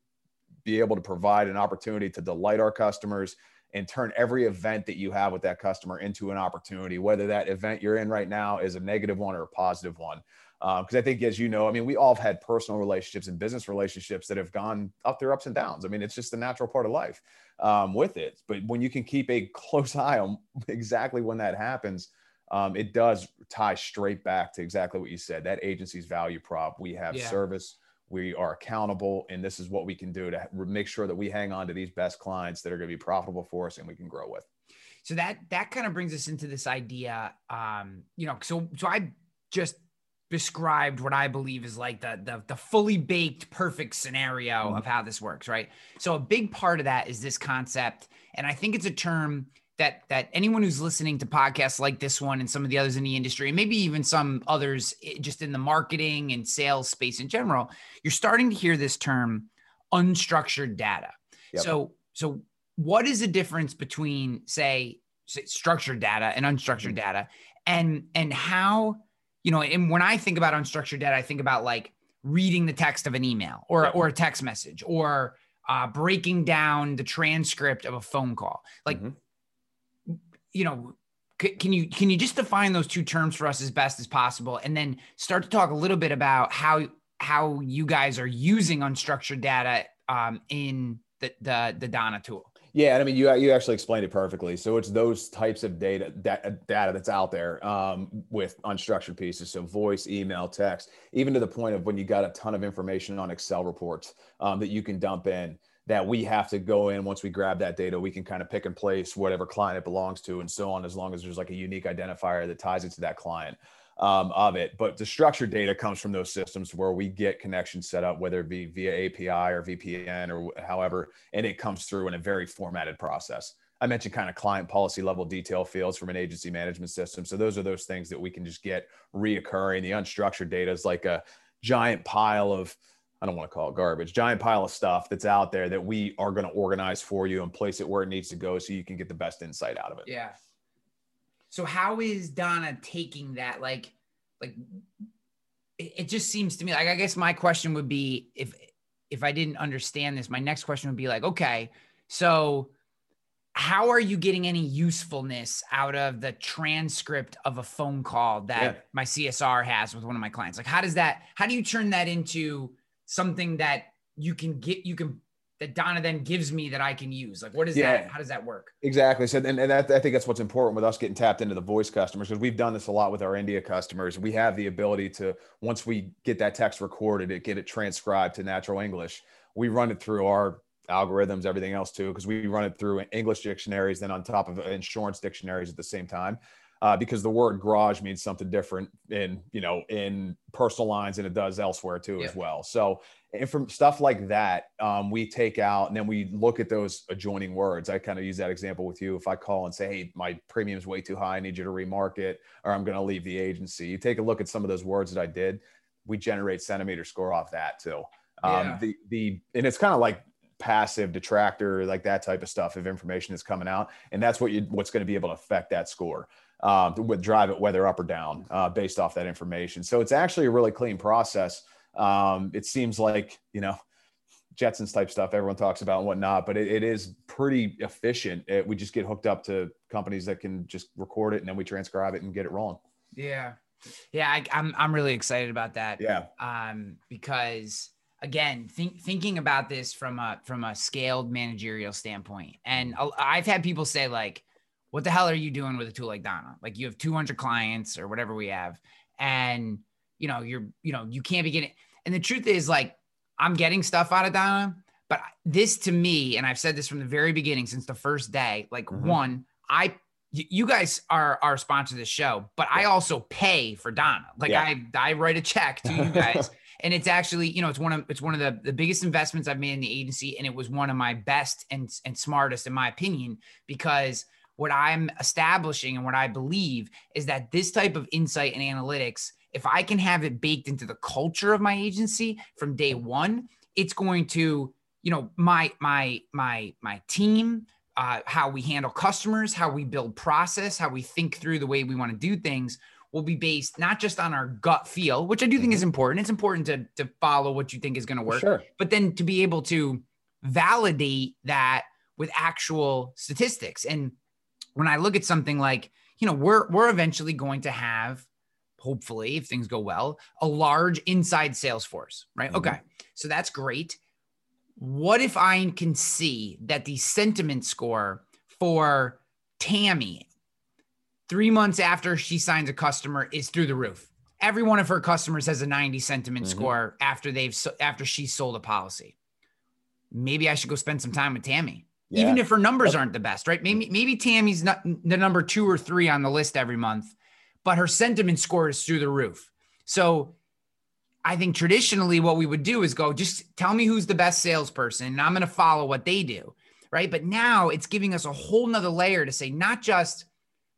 be able to provide an opportunity to delight our customers and turn every event that you have with that customer into an opportunity. Whether that event you're in right now is a negative one or a positive one because I think, as you know, I mean, we all have had personal relationships and business relationships that have gone up their ups and downs. I mean, it's just the natural part of life um, with it. But when you can keep a close eye on exactly when that happens, um, it does tie straight back to exactly what you said. That agency's value prop. We have Yeah. service. We are accountable, and this is what we can do to make sure that we hang on to these best clients that are going to be profitable for us and we can grow with. so that that kind of brings us into this idea um you know so so i just described what i believe is like the the, the fully baked perfect scenario of how this works right so a big part of that is this concept and i think it's a term that that anyone who's listening to podcasts like this one and some of the others in the industry and maybe even some others just in the marketing and sales space in general you're starting to hear this term unstructured data Yep. so so what is the difference between say, say structured data and unstructured Mhm. data and and how you know and when i think about unstructured data i think about like reading the text of an email or Yep. or a text message or uh, breaking down the transcript of a phone call like Mhm. you know c- can you can you just define those two terms for us as best as possible and then start to talk a little bit about how how you guys are using unstructured data um, in the, the the donna tool Yeah, and I mean, you you actually explained it perfectly. So it's those types of data da- data that's out there um, with unstructured pieces, so voice, email, text, even to the point of when you got a ton of information on Excel reports um, that you can dump in. That we have to go in once we grab that data, we can kind of pick and place whatever client it belongs to, and so on, as long as there's like a unique identifier that ties it to that client um, of it. But the structured data comes from those systems where we get connections set up, whether it be via API or VPN or however, and it comes through in a very formatted process. I mentioned kind of client policy level detail fields from an agency management system. So those are those things that we can just get reoccurring. The unstructured data is like a giant pile of, I don't want to call it garbage, giant pile of stuff that's out there that we are going to organize for you and place it where it needs to go so you can get the best insight out of it. Yeah. So how is Donna taking that? Like, like it, it just seems to me like I guess my question would be if if I didn't understand this, my next question would be like, okay, so how are you getting any usefulness out of the transcript of a phone call that yeah. my CSR has with one of my clients? Like, how does that, how do you turn that into something that you can get, you can, that Donna then gives me that I can use? Like, what is yeah, that? How does that work? Exactly. So, and, and that, I think that's what's important with us getting tapped into the voice customers because we've done this a lot with our India customers. We have the ability to, once we get that text recorded, it get it transcribed to natural English. We run it through our algorithms, everything else too, because we run it through English dictionaries, then on top of insurance dictionaries at the same time. Uh, because the word garage means something different in you know in personal lines than it does elsewhere too yeah. as well. So and from stuff like that, um, we take out and then we look at those adjoining words. I kind of use that example with you. If I call and say, "Hey, my premium's way too high. I need you to remarket," or "I'm going to leave the agency," you take a look at some of those words that I did. We generate Sentimeter score off that too. Um, yeah. The the and it's kind of like passive detractor, like that type of stuff if information is coming out. And that's what you what's going to be able to affect that score. Um, with drive it whether up or down uh, based off that information. So it's actually a really clean process. Um, it seems like you know Jetsons type stuff everyone talks about and whatnot, but it, it is pretty efficient. It, we just get hooked up to companies that can just record it and then we transcribe it and get it rolling. Yeah, yeah, I, I'm I'm really excited about that. Yeah, um, because again think, thinking about this from a from a scaled managerial standpoint and i've had people say like what the hell are you doing with a tool like donna like you have 200 clients or whatever we have and you know you're you know you can't be getting and the truth is like i'm getting stuff out of donna but this to me and i've said this from the very beginning since the first day like mm-hmm. one i you guys are our sponsor of this show, but I also pay for Donna. Like yeah. I I write a check to you guys and it's actually you know it's one of it's one of the, the biggest investments i've made in the agency and it was one of my best and, and smartest in my opinion because what i'm establishing and what i believe is that this type of insight and analytics if i can have it baked into the culture of my agency from day one it's going to you know my my my my team uh, how we handle customers how we build process how we think through the way we want to do things will be based not just on our gut feel, which I do think is mm-hmm. important. It's important to to follow what you think is going to work, sure. but then to be able to validate that with actual statistics. And when I look at something like, you know, we're we're eventually going to have hopefully if things go well, a large inside sales force, right? Mm-hmm. Okay. So that's great. What if I can see that the sentiment score for Tammy three months after she signs a customer is through the roof. Every one of her customers has a 90 sentiment mm-hmm. score after they've after she sold a policy. Maybe I should go spend some time with Tammy. Yeah. Even if her numbers aren't the best, right? Maybe maybe Tammy's not the number 2 or 3 on the list every month, but her sentiment score is through the roof. So I think traditionally what we would do is go just tell me who's the best salesperson and I'm going to follow what they do, right? But now it's giving us a whole nother layer to say not just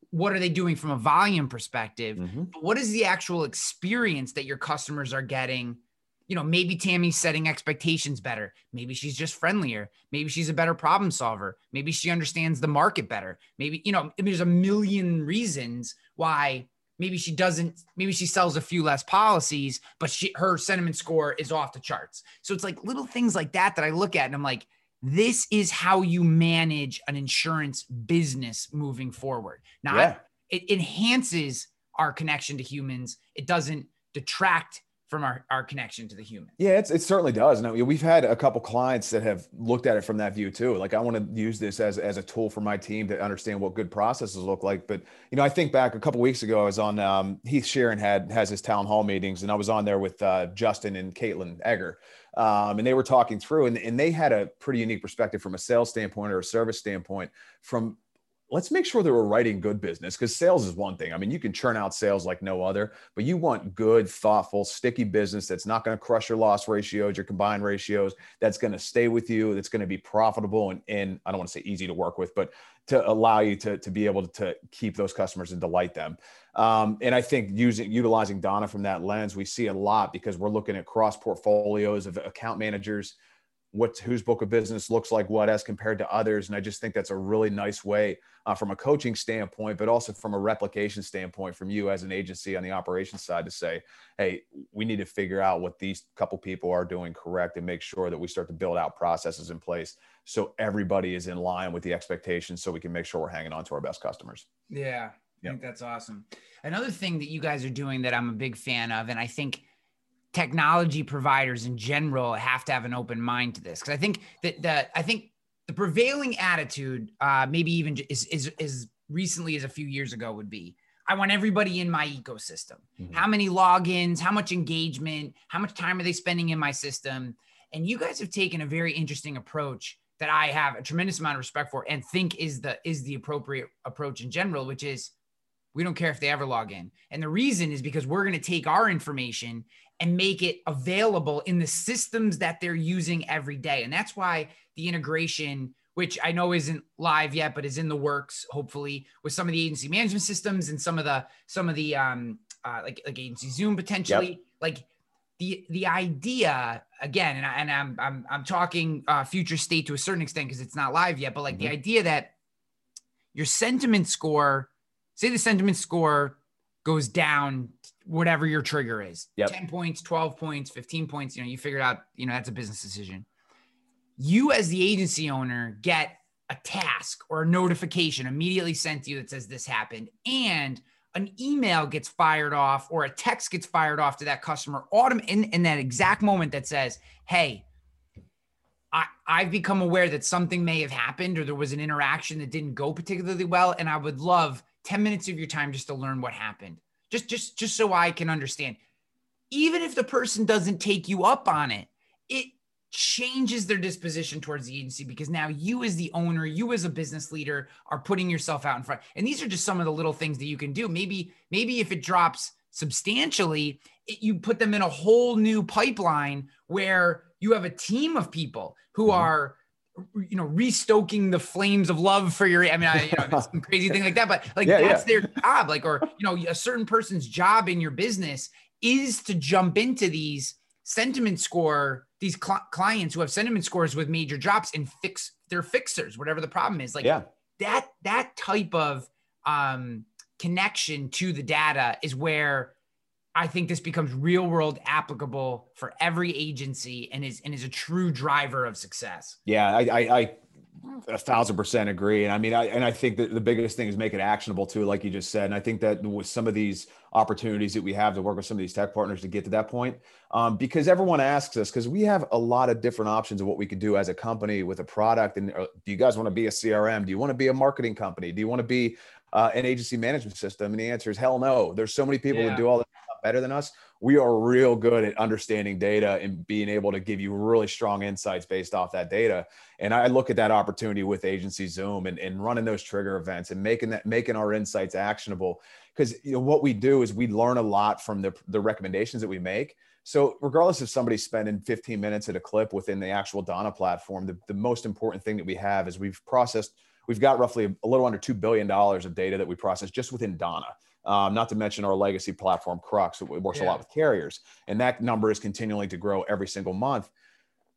what are they doing from a volume perspective mm-hmm. but what is the actual experience that your customers are getting you know maybe tammy's setting expectations better maybe she's just friendlier maybe she's a better problem solver maybe she understands the market better maybe you know there's a million reasons why maybe she doesn't maybe she sells a few less policies but she her sentiment score is off the charts so it's like little things like that that i look at and i'm like this is how you manage an insurance business moving forward. now yeah. it enhances our connection to humans. It doesn't detract from our, our connection to the human. Yeah, it's, it certainly does. And we've had a couple clients that have looked at it from that view too. Like I want to use this as, as a tool for my team to understand what good processes look like. But, you know, I think back a couple weeks ago, I was on um, Heath Sharon had, has his town hall meetings and I was on there with uh, Justin and Caitlin Egger um, and they were talking through, and, and they had a pretty unique perspective from a sales standpoint or a service standpoint from let's make sure that we're writing good business because sales is one thing. I mean, you can churn out sales like no other, but you want good, thoughtful, sticky business that's not going to crush your loss ratios, your combined ratios, that's going to stay with you, that's going to be profitable and, and I don't want to say easy to work with, but to allow you to, to be able to keep those customers and delight them. Um, and I think using utilizing Donna from that lens, we see a lot because we're looking at cross portfolios of account managers what whose book of business looks like what as compared to others. And I just think that's a really nice way uh, from a coaching standpoint, but also from a replication standpoint from you as an agency on the operations side to say, hey, we need to figure out what these couple people are doing correct and make sure that we start to build out processes in place so everybody is in line with the expectations so we can make sure we're hanging on to our best customers. Yeah. I think that's awesome. Another thing that you guys are doing that I'm a big fan of, and I think technology providers in general have to have an open mind to this because I think that that I think the prevailing attitude, uh, maybe even is is as recently as a few years ago, would be I want everybody in my ecosystem. Mm-hmm. How many logins? How much engagement? How much time are they spending in my system? And you guys have taken a very interesting approach that I have a tremendous amount of respect for and think is the is the appropriate approach in general, which is we don't care if they ever log in. And the reason is because we're going to take our information and make it available in the systems that they're using every day. And that's why the integration, which I know isn't live yet, but is in the works, hopefully, with some of the agency management systems and some of the some of the um uh, like like agency Zoom potentially, yep. like the the idea again, and, I, and I'm I'm I'm talking uh, future state to a certain extent because it's not live yet, but like mm-hmm. the idea that your sentiment score, say the sentiment score goes down whatever your trigger is yep. 10 points 12 points 15 points you know you figure out you know that's a business decision you as the agency owner get a task or a notification immediately sent to you that says this happened and an email gets fired off or a text gets fired off to that customer autumn in, in that exact moment that says hey I, I've become aware that something may have happened or there was an interaction that didn't go particularly well and i would love 10 minutes of your time just to learn what happened just just just so I can understand. Even if the person doesn't take you up on it, it changes their disposition towards the agency because now you as the owner, you as a business leader are putting yourself out in front. And these are just some of the little things that you can do. Maybe maybe if it drops substantially, it, you put them in a whole new pipeline where you have a team of people who mm-hmm. are you know, restoking the flames of love for your, I mean, I, you know, some crazy thing like that, but like yeah, that's yeah. their job. Like, or, you know, a certain person's job in your business is to jump into these sentiment score, these cl- clients who have sentiment scores with major drops and fix their fixers, whatever the problem is. Like yeah. that, that type of um, connection to the data is where I think this becomes real world applicable for every agency and is and is a true driver of success. Yeah, I, I, I a thousand percent agree. And I mean, I and I think that the biggest thing is make it actionable too, like you just said. And I think that with some of these opportunities that we have to work with some of these tech partners to get to that point, um, because everyone asks us, because we have a lot of different options of what we could do as a company with a product. And uh, do you guys want to be a CRM? Do you want to be a marketing company? Do you want to be uh, an agency management system? And the answer is hell no. There's so many people yeah. that do all better than us, we are real good at understanding data and being able to give you really strong insights based off that data. And I look at that opportunity with agency Zoom and, and running those trigger events and making that making our insights actionable. Because you know what we do is we learn a lot from the, the recommendations that we make. So regardless of somebody spending 15 minutes at a clip within the actual Donna platform, the, the most important thing that we have is we've processed, we've got roughly a little under $2 billion of data that we process just within Donna. Um, not to mention our legacy platform Crux, it works yeah. a lot with carriers, and that number is continuing to grow every single month.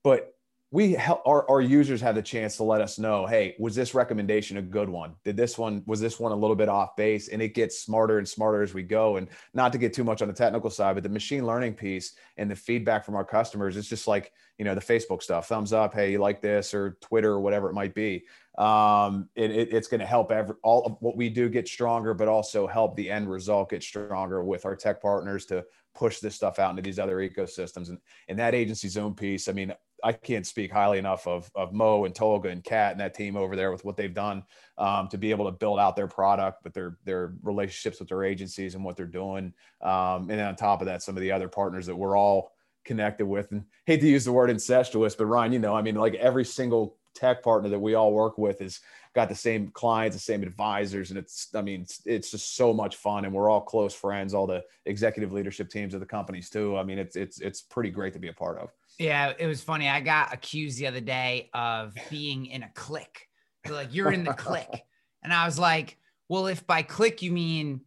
But we help our, our users have the chance to let us know hey was this recommendation a good one? Did this one was this one a little bit off base? And it gets smarter and smarter as we go. And not to get too much on the technical side but the machine learning piece and the feedback from our customers it's just like you know the facebook stuff thumbs up hey you like this? or twitter or whatever it might be um, it, it, it's going to help every, all of what we do get stronger, but also help the end result get stronger with our tech partners to push this stuff out into these other ecosystems. And, and that agency Zoom piece, I mean, I can't speak highly enough of, of Mo and Tolga and Kat and that team over there with what they've done um, to be able to build out their product, but their their relationships with their agencies and what they're doing. Um, and then on top of that, some of the other partners that we're all connected with. And hate to use the word incestuous, but Ryan, you know, I mean, like every single tech partner that we all work with has got the same clients, the same advisors, and it's I mean it's, it's just so much fun, and we're all close friends. All the executive leadership teams of the companies too. I mean it's it's it's pretty great to be a part of. Yeah, it was funny. I got accused the other day of being in a clique. like you're in the clique, and I was like, well, if by clique you mean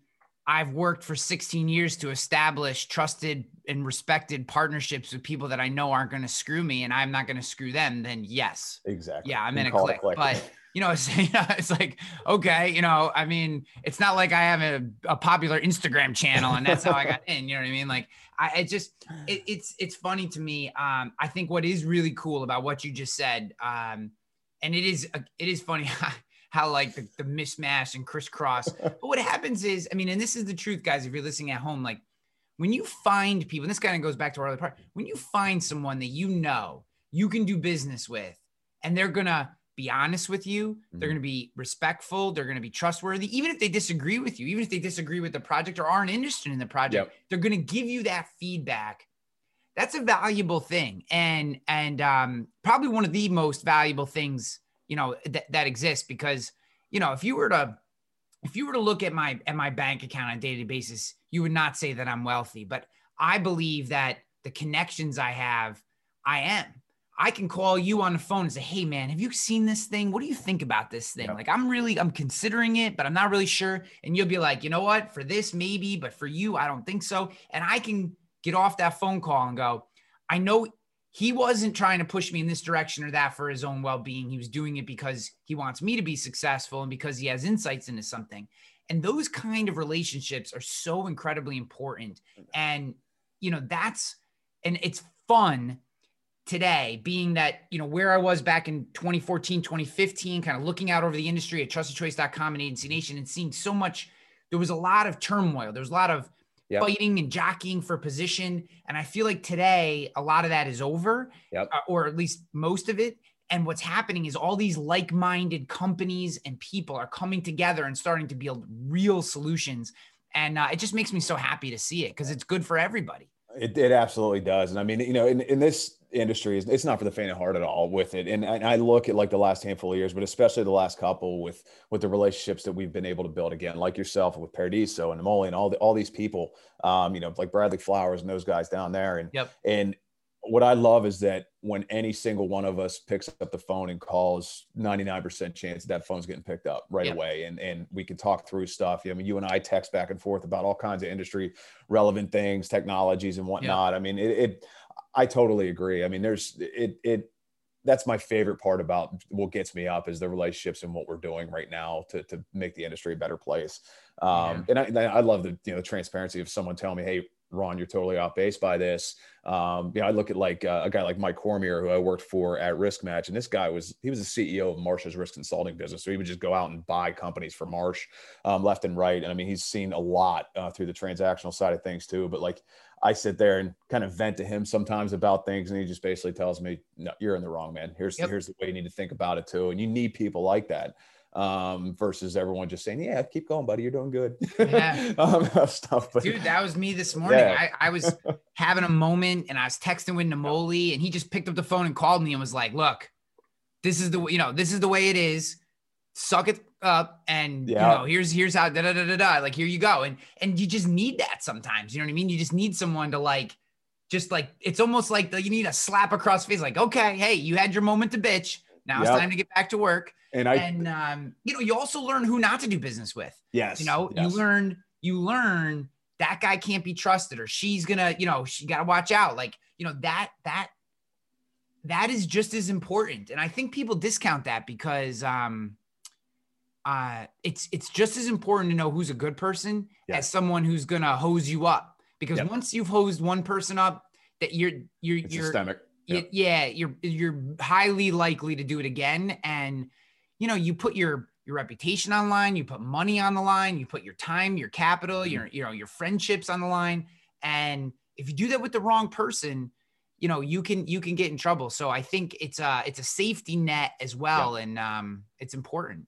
I've worked for 16 years to establish trusted and respected partnerships with people that I know aren't going to screw me and I'm not going to screw them, then yes. Exactly. Yeah, I'm in a click. click. But you know, it's, you know, it's like, okay, you know, I mean, it's not like I have a, a popular Instagram channel and that's how I got in, you know what I mean? Like I it just, it, it's, it's funny to me. Um, I think what is really cool about what you just said, um, and it is, it is funny how like the, the mismatch and crisscross. but what happens is, I mean, and this is the truth, guys, if you're listening at home, like when you find people, and this kind of goes back to our other part, when you find someone that you know you can do business with, and they're gonna be honest with you, they're gonna be respectful, they're gonna be trustworthy, even if they disagree with you, even if they disagree with the project or aren't interested in the project, yep. they're gonna give you that feedback that's a valuable thing and and um, probably one of the most valuable things you know that that exists because you know if you were to if you were to look at my at my bank account on a daily basis you would not say that i'm wealthy but i believe that the connections i have i am. I can call you on the phone and say hey man have you seen this thing? What do you think about this thing? Yep. like i'm really i'm considering it but i'm not really sure. And you'll be like you know what? For this maybe but for you i don't think so. And i can get off that phone call and go i know he wasn't trying to push me in this direction or that for his own well-being. He was doing it because he wants me to be successful and because he has insights into something. And those kind of relationships are so incredibly important. And you know that's and it's fun today being that you know where i was back in 2014 2015 kind of looking out over the industry at trustedchoice.com and agency nation and seeing so much there was a lot of turmoil. There was a lot of yep. fighting and jockeying for position. And I feel like today, a lot of that is over, yep. uh, or at least most of it. And what's happening is all these like minded companies and people are coming together and starting to build real solutions. And uh, it just makes me so happy to see it because it's good for everybody. It, it absolutely does. And I mean, you know, in, in this industry is it's not for the faint of heart at all with it. And, and I look at like the last handful of years, but especially the last couple with with the relationships that we've been able to build again, like yourself with Paradiso and Amoli and all the all these people, um, you know, like Bradley Flowers and those guys down there. And yep. and what I love is that when any single one of us picks up the phone and calls, 99% chance that phone's getting picked up right yep. away. And, and we can talk through stuff. I mean, you and I text back and forth about all kinds of industry relevant things, technologies and whatnot. Yep. I mean, it, it, I totally agree. I mean, there's it it that's my favorite part about what gets me up is the relationships and what we're doing right now to, to make the industry a better place. Um, yeah. and I, I love the, you know, the transparency of someone telling me, Hey, Ron, you're totally off base by this. Um, you know, I look at like uh, a guy like Mike Cormier, who I worked for at Risk Match, and this guy was he was the CEO of Marsh's risk consulting business. So he would just go out and buy companies for Marsh um, left and right. And I mean, he's seen a lot uh, through the transactional side of things too. But like I sit there and kind of vent to him sometimes about things, and he just basically tells me, "No, you're in the wrong, man. Here's yep. here's the way you need to think about it too." And you need people like that um, versus everyone just saying, "Yeah, keep going, buddy. You're doing good." Yeah. um, stuff. But, Dude, that was me this morning. Yeah. I, I was having a moment, and I was texting with Namoli, and he just picked up the phone and called me and was like, "Look, this is the you know this is the way it is. Suck it up, and yeah. you know here's here's how da da da da da. Like here you go, and and you just need that sometimes. You know what I mean? You just need someone to like." Just like it's almost like the, you need a slap across face, like, okay, hey, you had your moment to bitch. Now yep. it's time to get back to work and I and um, you know, you also learn who not to do business with. Yes. You know, yes. you learn you learn that guy can't be trusted or she's gonna, you know, she gotta watch out. Like, you know, that that that is just as important. And I think people discount that because um uh it's it's just as important to know who's a good person yes. as someone who's gonna hose you up. Because yep. once you've hosed one person up, that you're you're it's you're systemic. Yep. yeah, you're you're highly likely to do it again. And you know, you put your your reputation online, you put money on the line, you put your time, your capital, mm-hmm. your you know, your friendships on the line. And if you do that with the wrong person, you know, you can you can get in trouble. So I think it's a it's a safety net as well, yeah. and um, it's important.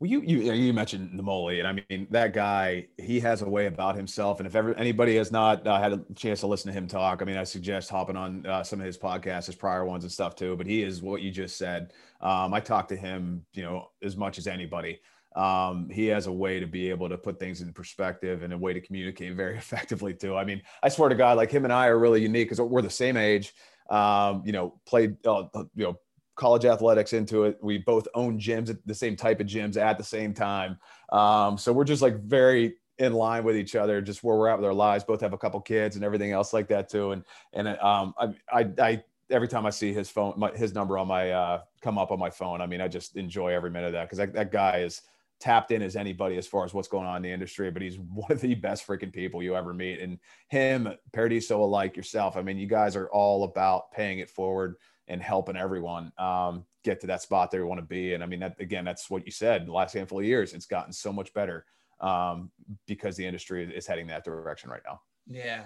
Well, you you you mentioned Namoli, and I mean that guy. He has a way about himself, and if ever anybody has not uh, had a chance to listen to him talk, I mean, I suggest hopping on uh, some of his podcasts, his prior ones and stuff too. But he is what you just said. Um, I talk to him, you know, as much as anybody. Um, he has a way to be able to put things in perspective and a way to communicate very effectively too. I mean, I swear to God, like him and I are really unique because we're the same age. Um, you know, played, uh, you know college athletics into it. We both own gyms, the same type of gyms at the same time. Um, so we're just like very in line with each other, just where we're at with our lives. Both have a couple kids and everything else like that too. And and um, I, I, I every time I see his phone, my, his number on my uh, come up on my phone, I mean, I just enjoy every minute of that because that, that guy is tapped in as anybody as far as what's going on in the industry, but he's one of the best freaking people you ever meet. And him, Paradiso alike, yourself. I mean, you guys are all about paying it forward and helping everyone um, get to that spot they want to be. And I mean, that again, that's what you said. The last handful of years, it's gotten so much better um, because the industry is heading that direction right now. Yeah.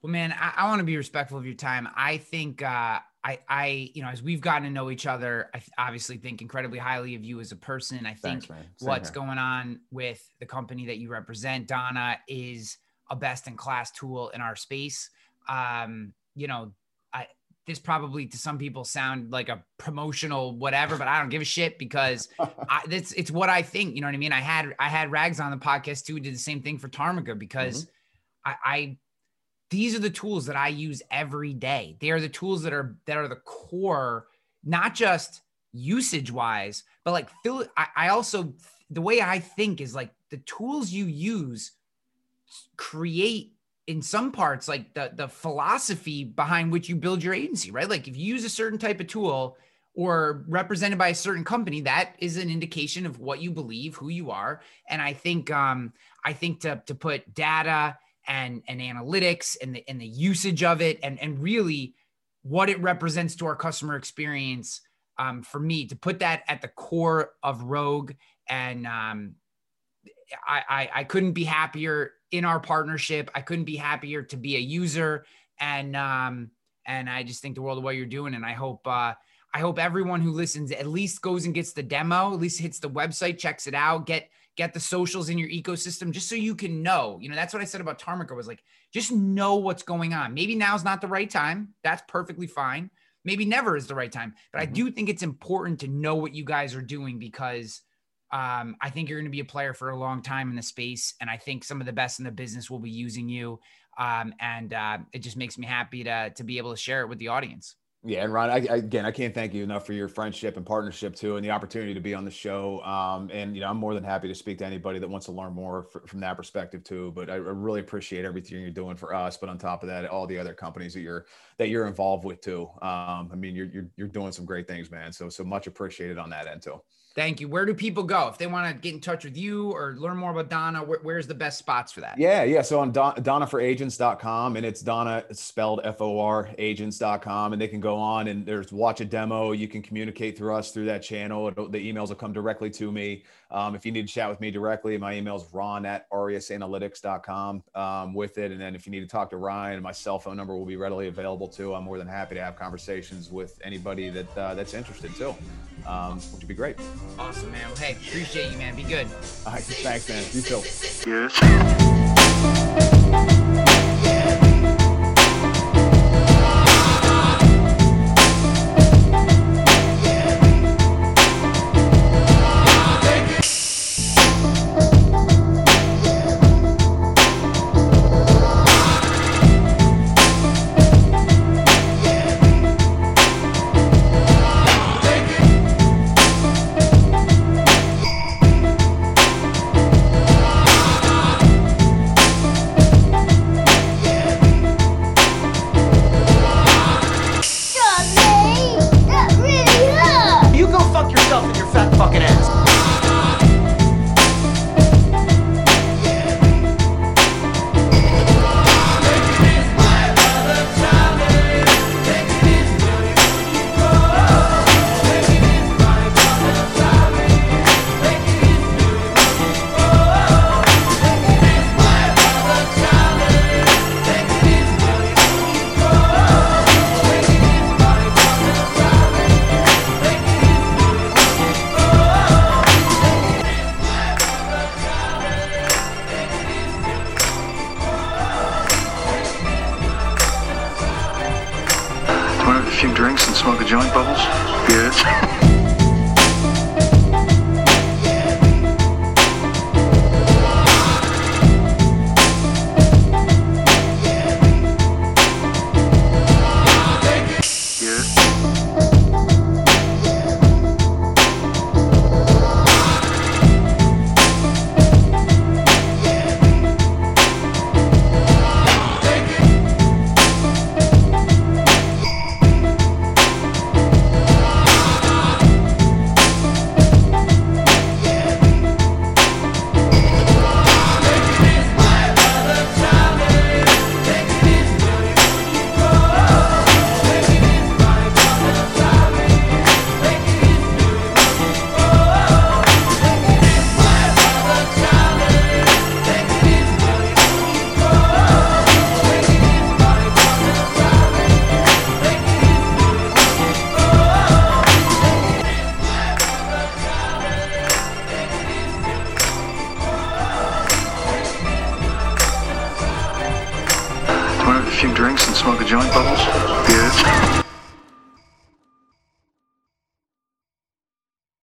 Well, man, I, I want to be respectful of your time. I think uh, I, I, you know, as we've gotten to know each other, I obviously think incredibly highly of you as a person. I think Thanks, what's here. going on with the company that you represent, Donna, is a best in class tool in our space. Um, you know, I this probably to some people sound like a promotional whatever, but I don't give a shit because I, it's it's what I think. You know what I mean? I had I had Rags on the podcast too. Did the same thing for Tarmika because mm-hmm. I, I these are the tools that I use every day. They are the tools that are that are the core, not just usage wise, but like Phil. I, I also the way I think is like the tools you use create in some parts like the the philosophy behind which you build your agency, right? Like if you use a certain type of tool or represented by a certain company, that is an indication of what you believe, who you are. And I think um I think to to put data and and analytics and the and the usage of it and and really what it represents to our customer experience um, for me to put that at the core of Rogue and um, I, I I couldn't be happier in our partnership. I couldn't be happier to be a user and um, and I just think the world of what you're doing and I hope uh, I hope everyone who listens at least goes and gets the demo, at least hits the website, checks it out, get get the socials in your ecosystem just so you can know. You know, that's what I said about Tarmika was like, just know what's going on. Maybe now's not the right time. That's perfectly fine. Maybe never is the right time. But mm-hmm. I do think it's important to know what you guys are doing because um, I think you're going to be a player for a long time in the space. And I think some of the best in the business will be using you. Um, and uh, it just makes me happy to, to be able to share it with the audience. Yeah, and Ron, I, again, I can't thank you enough for your friendship and partnership too, and the opportunity to be on the show. Um, and you know, I'm more than happy to speak to anybody that wants to learn more for, from that perspective too. But I, I really appreciate everything you're doing for us. But on top of that, all the other companies that you're that you're involved with too. Um, I mean, you're, you're you're doing some great things, man. So so much appreciated on that end too. Thank you. Where do people go if they want to get in touch with you or learn more about Donna? Where, where's the best spots for that? Yeah, yeah. So on Don, DonnaForAgents.com and it's Donna spelled F O R agents.com and they can go on and there's watch a demo. You can communicate through us through that channel. It'll, the emails will come directly to me. Um, if you need to chat with me directly, my email is ron at ariasanalytics.com um, with it. And then if you need to talk to Ryan, my cell phone number will be readily available too. I'm more than happy to have conversations with anybody that uh, that's interested too, um, which would be great. Awesome, man. Well, hey, appreciate you, man. Be good. All right, thanks, man. You too. Yes.